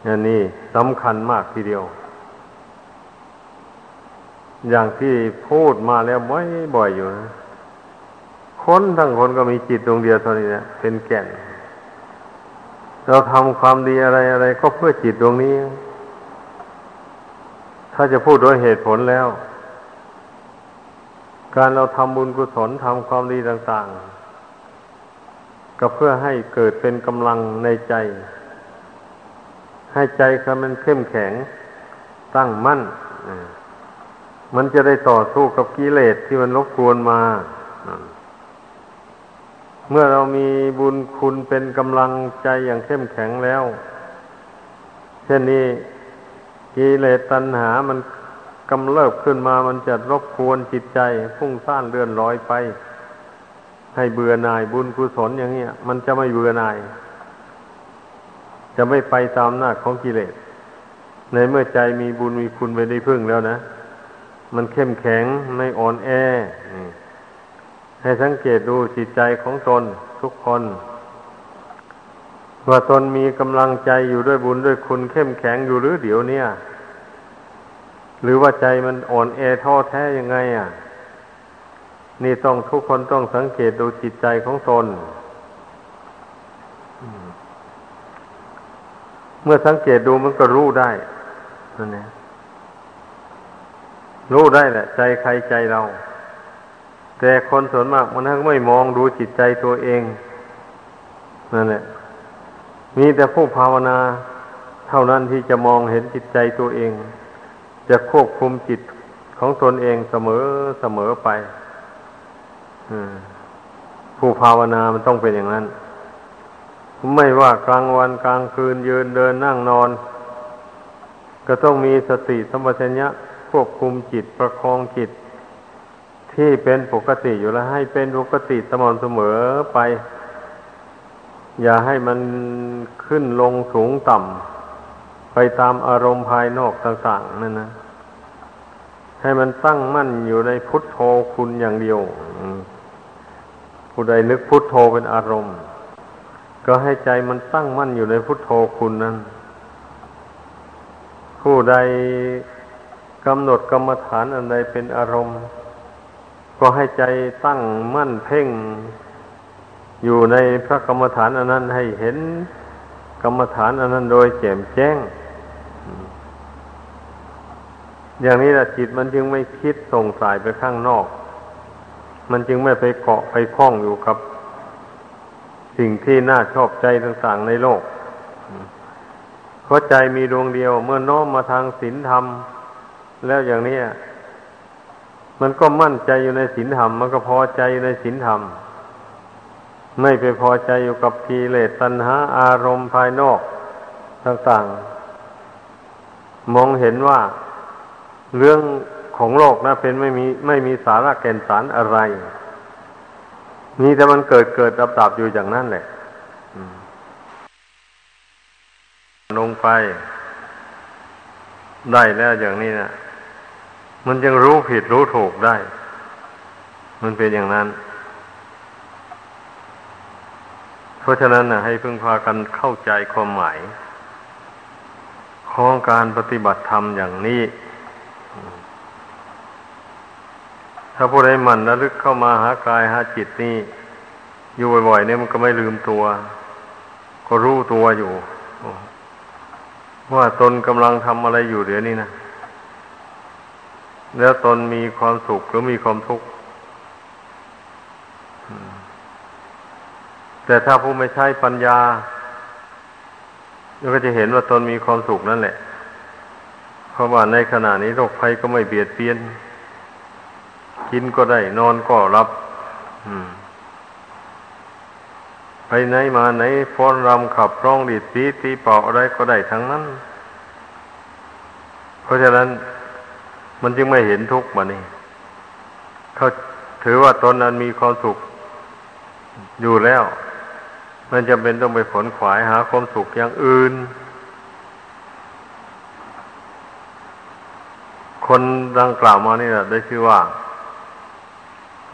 อันนี้สำคัญมากทีเดียว อย่างที่พูดมาแล้วบ่อยๆอยู่นะคนทั้งคนก็มีจิตดวงเดียวเท่านี้นะเป็นแก่น เราทำความดีอะไรอะไรก็เพื่อจิตดวงนี้ ถ้าจะพูดโดยเหตุผลแล้ว การเราทำบุญกุศลทำความดีต่าง ๆ ก็เพื่อให้เกิดเป็นกำลังในใจ ให้ใจคมันเข้มแข็งตั้งมั่น มันจะได้ต่อสู้กับกิเลสที่มันรบกวนมา เมื่อเรามีบุญคุณเป็นกำลังใจอย่างเข้มแข็งแล้ว เช่นนี้กิเลสตัณหามันกำเริบขึ้นมามันจะรบกวนจิตใจ พุ่งซ่านเลื่อนลอยไป ให้เบื่อหน่ายบุญกุศลอย่างเงี้ย มันจะไม่เบื่อหน่าย จะไม่ไปตามหน้าของกิเลส ในเมื่อใจมีบุญมีคุณไปได้พึ่งแล้วนะ มันเข้มแข็งไม่อ่อนแอให้สังเกตดูจิตใจของตนทุกคน ว่าตนมีกำลังใจอยู่ด้วยบุญด้วยคุณเข้มแข็งอยู่หรือเดี๋ยวนี้หรือว่าใจมันอ่อนแอท้อแท้ยังไงอะ นี่ต้องทุกคนต้องสังเกตดูจิตใจของตนเมื่อสังเกตดูมันก็รู้ได้นั่นเอง รู้ได้แหละ ใจใครใจเรา แต่คนส่วนมากมันทั้งไม่มองดูจิตใจตัวเองนั่นแหละมีแต่ผู้ภาวนา เท่านั้นที่จะมองเห็นจิตใจตัวเอง จะควบคุมจิตของตนเองเสมอเสมอไปผู้ภาวนามันต้องเป็นอย่างนั้น ไม่ว่ากลางวันกลางคืนยืนเดินนั่งนอน ก็ต้องมีสติสมัชัญญะ ควบคุมจิตประคองจิตที่เป็นปกติอยู่แล้วให้เป็นปกติสม่ำเสมอไป อย่าให้มันขึ้นลงสูงต่ำไปตามอารมณ์ภายนอกต่างๆนั่นนะให้มันตั้งมั่นอยู่ในพุทโธคุณอย่างเดียวผู้ใดนึกพุทโธเป็นอารมณ์ ก็ให้ใจมันตั้งมั่นอยู่ในพุทโธคุณนั้นผู้ใด กำหนดกรรมฐานอันใดเป็นอารมณ์ ก็ให้ใจตั้งมั่นเพ่ง อยู่ในพระกรรมฐานอันนั้นให้เห็นกรรมฐานอันนั้นโดยแจ่มแจ้ง อย่างนี้แหละจิตมันจึงไม่คิดส่งสายไปข้างนอก มันจึงไม่ไปเกาะไปคล้องอยู่กับ สิ่งที่น่าชอบใจต่างๆในโลกเพราะใจมีดวงเดียวเมื่อน้อมมาทางศีลธรรม แล้วอย่างนี้มันก็มั่นใจอยู่ในศีลธรรม มันก็พอใจในศีลธรรม ไม่ไปพอใจอยู่กับกิเลสตัณหาอารมณ์ภายนอกต่างๆ มองเห็นว่าเรื่องของโลกนะเป็นไม่มีไม่มีสาระแก่นสารอะไรมีแต่มันเกิดเกิดดับดับอยู่อย่างนั้นแหละลงไป ได้แล้วอย่างนี้นะ มันยังรู้ผิดรู้ถูกได้ มันเป็นอย่างนั้น เพราะฉะนั้นนะให้พึ่งพากันเข้าใจความหมายของการปฏิบัติธรรมอย่างนี้ ถ้าผู้ใดมันระลึกเข้ามาหากายหาจิตนี่อยู่บ่อยๆเนี่ยมันก็ไม่ลืมตัว ก็รู้ตัวอยู่ ว่าตนกำลังทำอะไรอยู่เดี๋ยวนี้นะ แล้วตนมีความสุขหรือมีความทุกข์แต่ถ้าผู้ไม่ใช่ปัญญาก็จะเห็นว่าตนมีความสุขนั่นแหละ เพราะว่าในขณะนี้โรคภัยก็ไม่เบียดเบียน กินก็ได้ นอนก็รับไปไหนมาไหนฟ้อนรำขับร้องดีดสีตีเป่าอะไรก็ได้ทั้งนั้น เพราะฉะนั้น มันจึงไม่เห็นทุกข์มานี่เขาถือว่าตนนั้นมีความสุขอยู่แล้ว มันจำเป็นต้องไปผลขวายหาความสุขอย่างอื่น คนดังกล่าวมานี่แหละได้ชื่อว่า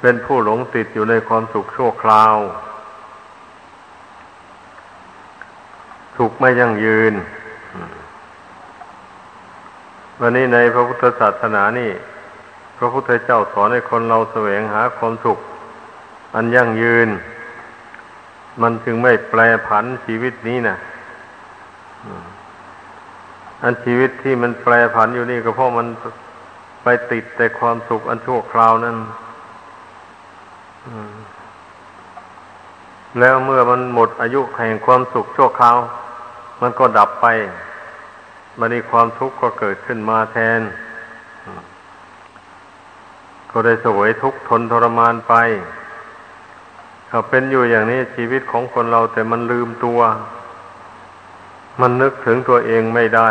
เป็นผู้หลงติดอยู่ในความสุขชั่วคราว สุขไม่ยั่งยืน วันนี้ในพระพุทธศาสนานี่ พระพุทธเจ้าสอนให้คนเราแสวงหาความสุข อันยั่งยืน มันจึงไม่แปรผันชีวิตนี้นะอันชีวิตที่มันแปรผันอยู่นี่ก็เพราะมันไปติดแต่ความสุขอันชั่วคราวนั้นแล้วเมื่อมันหมดอายุแห่งความสุขชั่วคราว มันก็ดับไป มันนี้ความทุกข์ก็เกิดขึ้นมาแทน ก็ได้สวยทุกข์ทนทรมานไปถ้าเป็นอยู่อย่างนี้ชีวิตของคนเราแต่มันลืมตัว มันนึกถึงตัวเองไม่ได้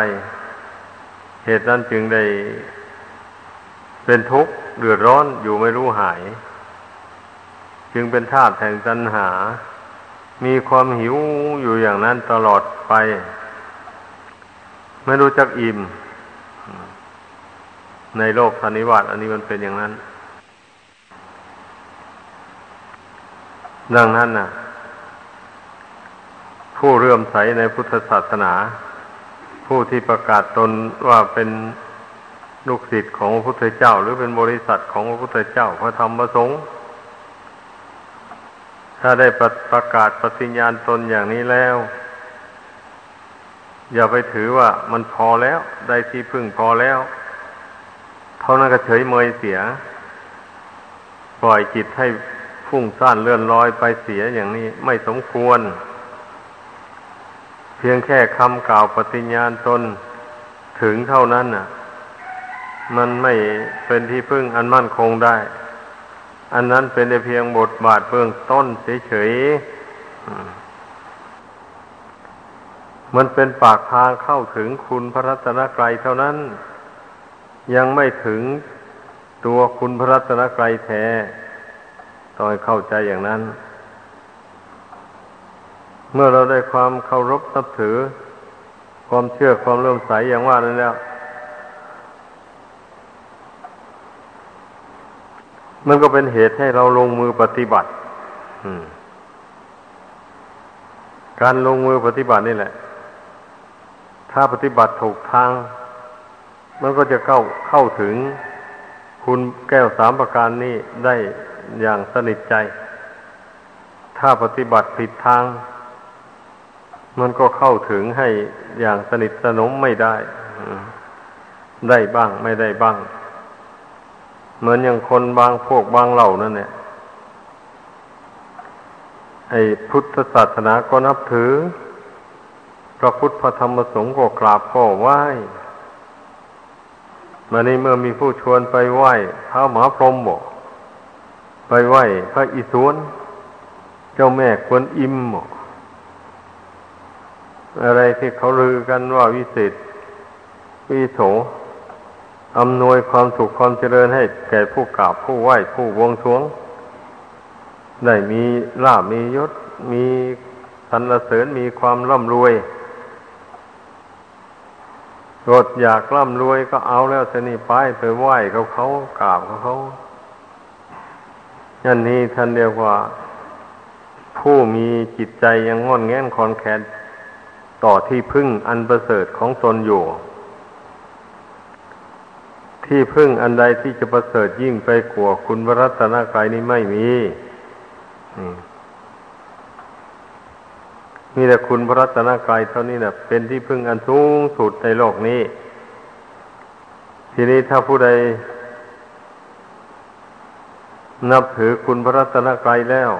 เหตุนั้นจึงได้ เป็นทุกข์เดือดร้อนอยู่ไม่รู้หาย จึงเป็นธาตุแห่งตัณหา มีความหิวอยู่อย่างนั้นตลอดไป ไม่รู้จักอิ่ม ในโลกธนิวัตอันนี้มันเป็นอย่างนั้น ดังนั้นน่ะ ผู้เรื่มใสในพุทธศาสนา ผู้ที่ประกาศตนว่าเป็นลูกศิษย์ของพระพุทธเจ้า หรือเป็นบริษัทของพระพุทธเจ้าพระธรรมประสงค์ถ้าได้ประประกาศปฏิญญาณตนอย่างนี้แล้ว อย่าไปถือว่ามันพอแล้ว ได้ที่พึ่งพอแล้ว เท่านั้นก็เฉยเมยเสีย ปล่อยจิตให้ฟุ้งซ่านเลื่อนลอยไปเสียอย่างนี้ไม่สมควร เพียงแค่คำกล่าวปฏิญญาณตนถึงเท่านั้นน่ะ มันไม่เป็นที่พึ่งอันมั่นคงได้ อันนั้นเป็นแต่เพียงบทบาทเบื้องต้นเฉยๆ มันเป็นปากทางเข้าถึงคุณพระรัตนกรัยเท่านั้น ยังไม่ถึงตัวคุณพระรัตนกรัยแท้ต้องให้เข้าใจอย่างนั้น เมื่อเราได้ความเคารพนับถือ ความเชื่อความเลื่อมใสอย่างว่านั้นแล้วมันก็เป็นเหตุให้เราลงมือปฏิบัติการลงมือปฏิบัตินี่แหละ ถ้าปฏิบัติถูกทาง มันก็จะเข้าเข้าถึงคุณแก้วสามประการนี้ได้อย่างสนิทใจ ถ้าปฏิบัติผิดทาง มันก็เข้าถึงให้อย่างสนิทสนมไม่ได้ ได้บ้างไม่ได้บ้าง เหมือนอย่างคนบางพวกบางเหล่านั่นเนี่ยไอ้พุทธศาสนาก็นับถือ พระพุทธพระธรรมสงฆ์ก็กราบก็ไหว้มานี้เมื่อมีผู้ชวนไปไหว้พระมหาพรหมบอกไปไหว้พระอิศวรเจ้าแม่ควนอิมอะไรที่เขาลือกันว่าวิเศษวิโสอำนวยความสุขความเจริญให้แก่ผู้กราบผู้ไหว้ผู้วงสวง ได้มีลาบมียศ มีสรรเสริญมีความร่ำรวย รดอยากร่ำรวยก็เอาแล้วสนี่ไปไปไหว้เขาเขากราบเขาเขายันนี้ท่านเรียกว่า ผู้มีจิตใจยังงอนแงนคอนแคนต่อที่พึ่งอันประเสริฐของตนอยู่ ที่พึ่งอันใดที่จะประเสริฐยิ่งไปกว่าคุณวรัตนากายนี้ไม่มี มีแต่คุณพระรัตนกายเท่านี้นะเป็นที่พึ่งอันสูงสุดในโลกนี้ ทีนี้ถ้าผู้ใด นับถือคุณพระรัตนกรัยแล้ว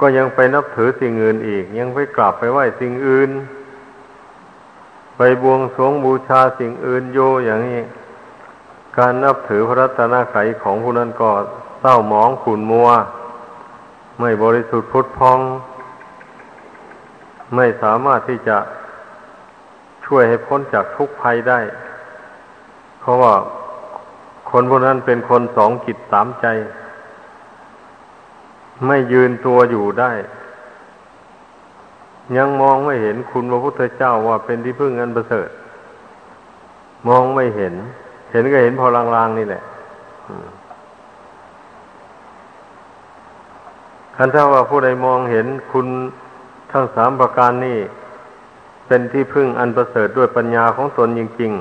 ก็ยังไปนับถือสิ่งอื่นอีก ยังไปกราบไปไหว้สิ่งอื่น ไปบวงสรวงบูชาสิ่งอื่นโยอย่างนี้ การนับถือพระรัตนตรัยของผู้นั้นก็เศร้าหมองขุ่นมัว ไม่บริสุทธิ์พุทธพอง ไม่สามารถที่จะช่วยให้พ้นจากทุกข์ภัยได้ เพราะว่าคนพวกนั้นเป็นคนสองจิตสามใจ ไม่ยืนตัวอยู่ได้ ยังมองไม่เห็นคุณพระพุทธเจ้าว่าเป็นที่พึ่งอันประเสริฐ มองไม่เห็น เห็นก็เห็นพอลางๆนี่แหละคันถ้าว่าผู้ใดมองเห็นคุณ ทั้งสามประการนี่เป็นที่พึ่งอันประเสริฐด้วยปัญญาของตนจริง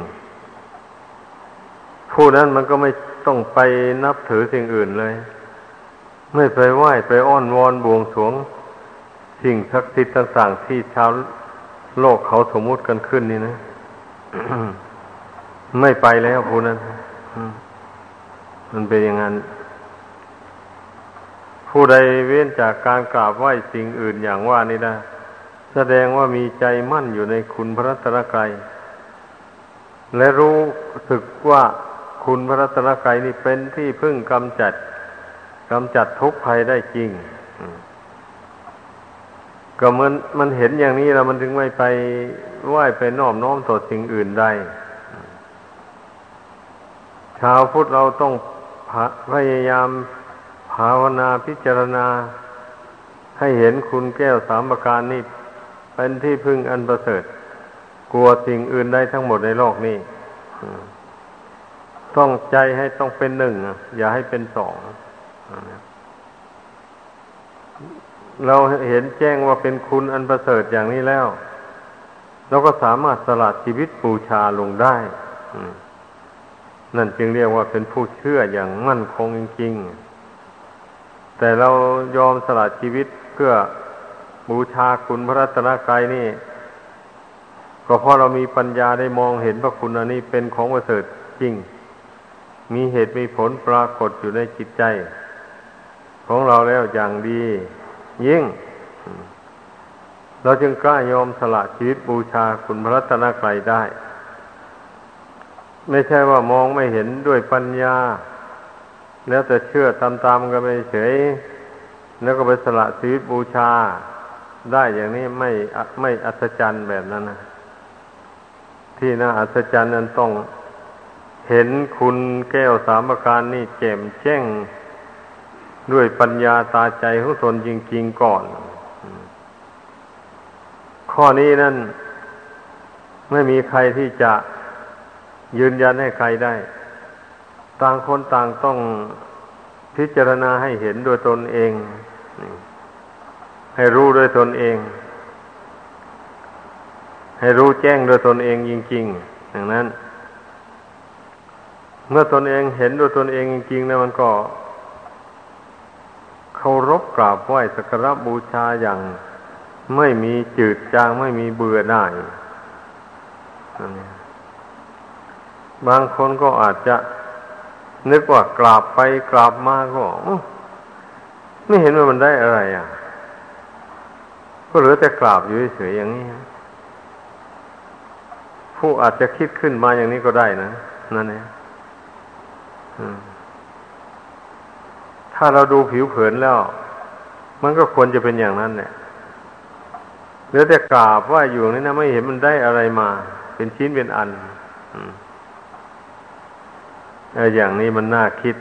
ๆ ผู้นั้นมันก็ไม่ต้องไปนับถือสิ่งอื่นเลย ไม่ไปไหว้ไปอ้อนวอนบวงสรวง สิ่งศักดิ์สิทธิ์ต่างๆที่ชาวโลกเขาสมมุติกันขึ้นนี่นะไม่ไปแล้วผู้นั้น มันเป็นอย่างนั้น ผู้ใดเว้นจากการกราบไหว้สิ่งอื่นอย่างว่านี่นะแสดงว่ามีใจมั่นอยู่ในคุณพระรัตนกรัยและรู้สึกว่าคุณพระรัตนกรัยนี่เป็นที่พึ่งกำจัดกำจัดทุกภัยได้จริงก็มันมันเห็นอย่างนี้แล้วมันถึงไม่ไปไหว้ไปน้อมน้อมต่อสิ่งอื่นได้ ชาวพุทธเราต้องพยายาม ภาวนาพิจารณาให้เห็นคุณแก้วสามประการนี้เป็นที่พึ่งอันประเสริฐ กลัวสิ่งอื่นได้ทั้งหมดในโลกนี้ต้องใจให้ต้องเป็นหนึ่งอย่าให้เป็นสองเราเห็นแจ้งว่าเป็นคุณอันประเสริฐอย่างนี้แล้ว เราก็สามารถสละชีวิตบูชาลงได้นั่นจึงเรียกว่าเป็นผู้เชื่ออย่างมั่นคงจริงๆ แต่เรายอมสละชีวิตเพื่อบูชาคุณพระรัตนกายนี่ ก็เพราะเรามีปัญญาได้มองเห็นพระคุณอันนี้เป็นของประเสริฐจริง มีเหตุมีผลปรากฏอยู่ในจิตใจ ของเราแล้วอย่างดี ยิ่ง เราจึงกล้ายอมสละชีวิตบูชาคุณพระรัตนกรยได้ ไม่ใช่ว่ามองไม่เห็นด้วยปัญญา แล้วแต่เชื่อตามๆกันไปเฉย แล้วก็ไปสละชีวิตบูชา ได้อย่างนี้ไม่ไม่อัศจรรย์แบบนั้นนะที่น่าอัศจรรย์นั้นต้องเห็นคุณแก้วสามประการนี่แจ่มแจ้ง ด้วยปัญญาตาใจของตนจริงๆก่อน ข้อนี้นั่น ไม่มีใครที่จะยืนยันให้ใครได้ ต่างคนต่างต้องพิจารณาให้เห็นโดยตนเอง ให้รู้ด้วยตนเอง ให้รู้แจ้งด้วยตนเองจริงๆอย่างนั้น เมื่อตนเองเห็นด้วยตนเองจริงๆนะมันก็เคารพกราบไหว้สักการบูชาอย่างไม่มีจืดจางไม่มีเบื่อหน่ายบางคนก็อาจจะ นึกว่ากราบไปกราบมาก็ไม่เห็นว่ามันได้อะไรอะ ก็เหลือแต่กราบอยู่เฉยๆอย่างนี้ผู้อาจจะคิดขึ้นมาอย่างนี้ก็ได้นะนั่นเองถ้าเราดูผิวเผินแล้ว มันก็ควรจะเป็นอย่างนั้นเนี่ยเหลือแต่กราบว่าอยู่นี่นะไม่เห็นมันได้อะไรมา เป็นชิ้นเป็นอันเออ อย่างนี้มันน่าคิด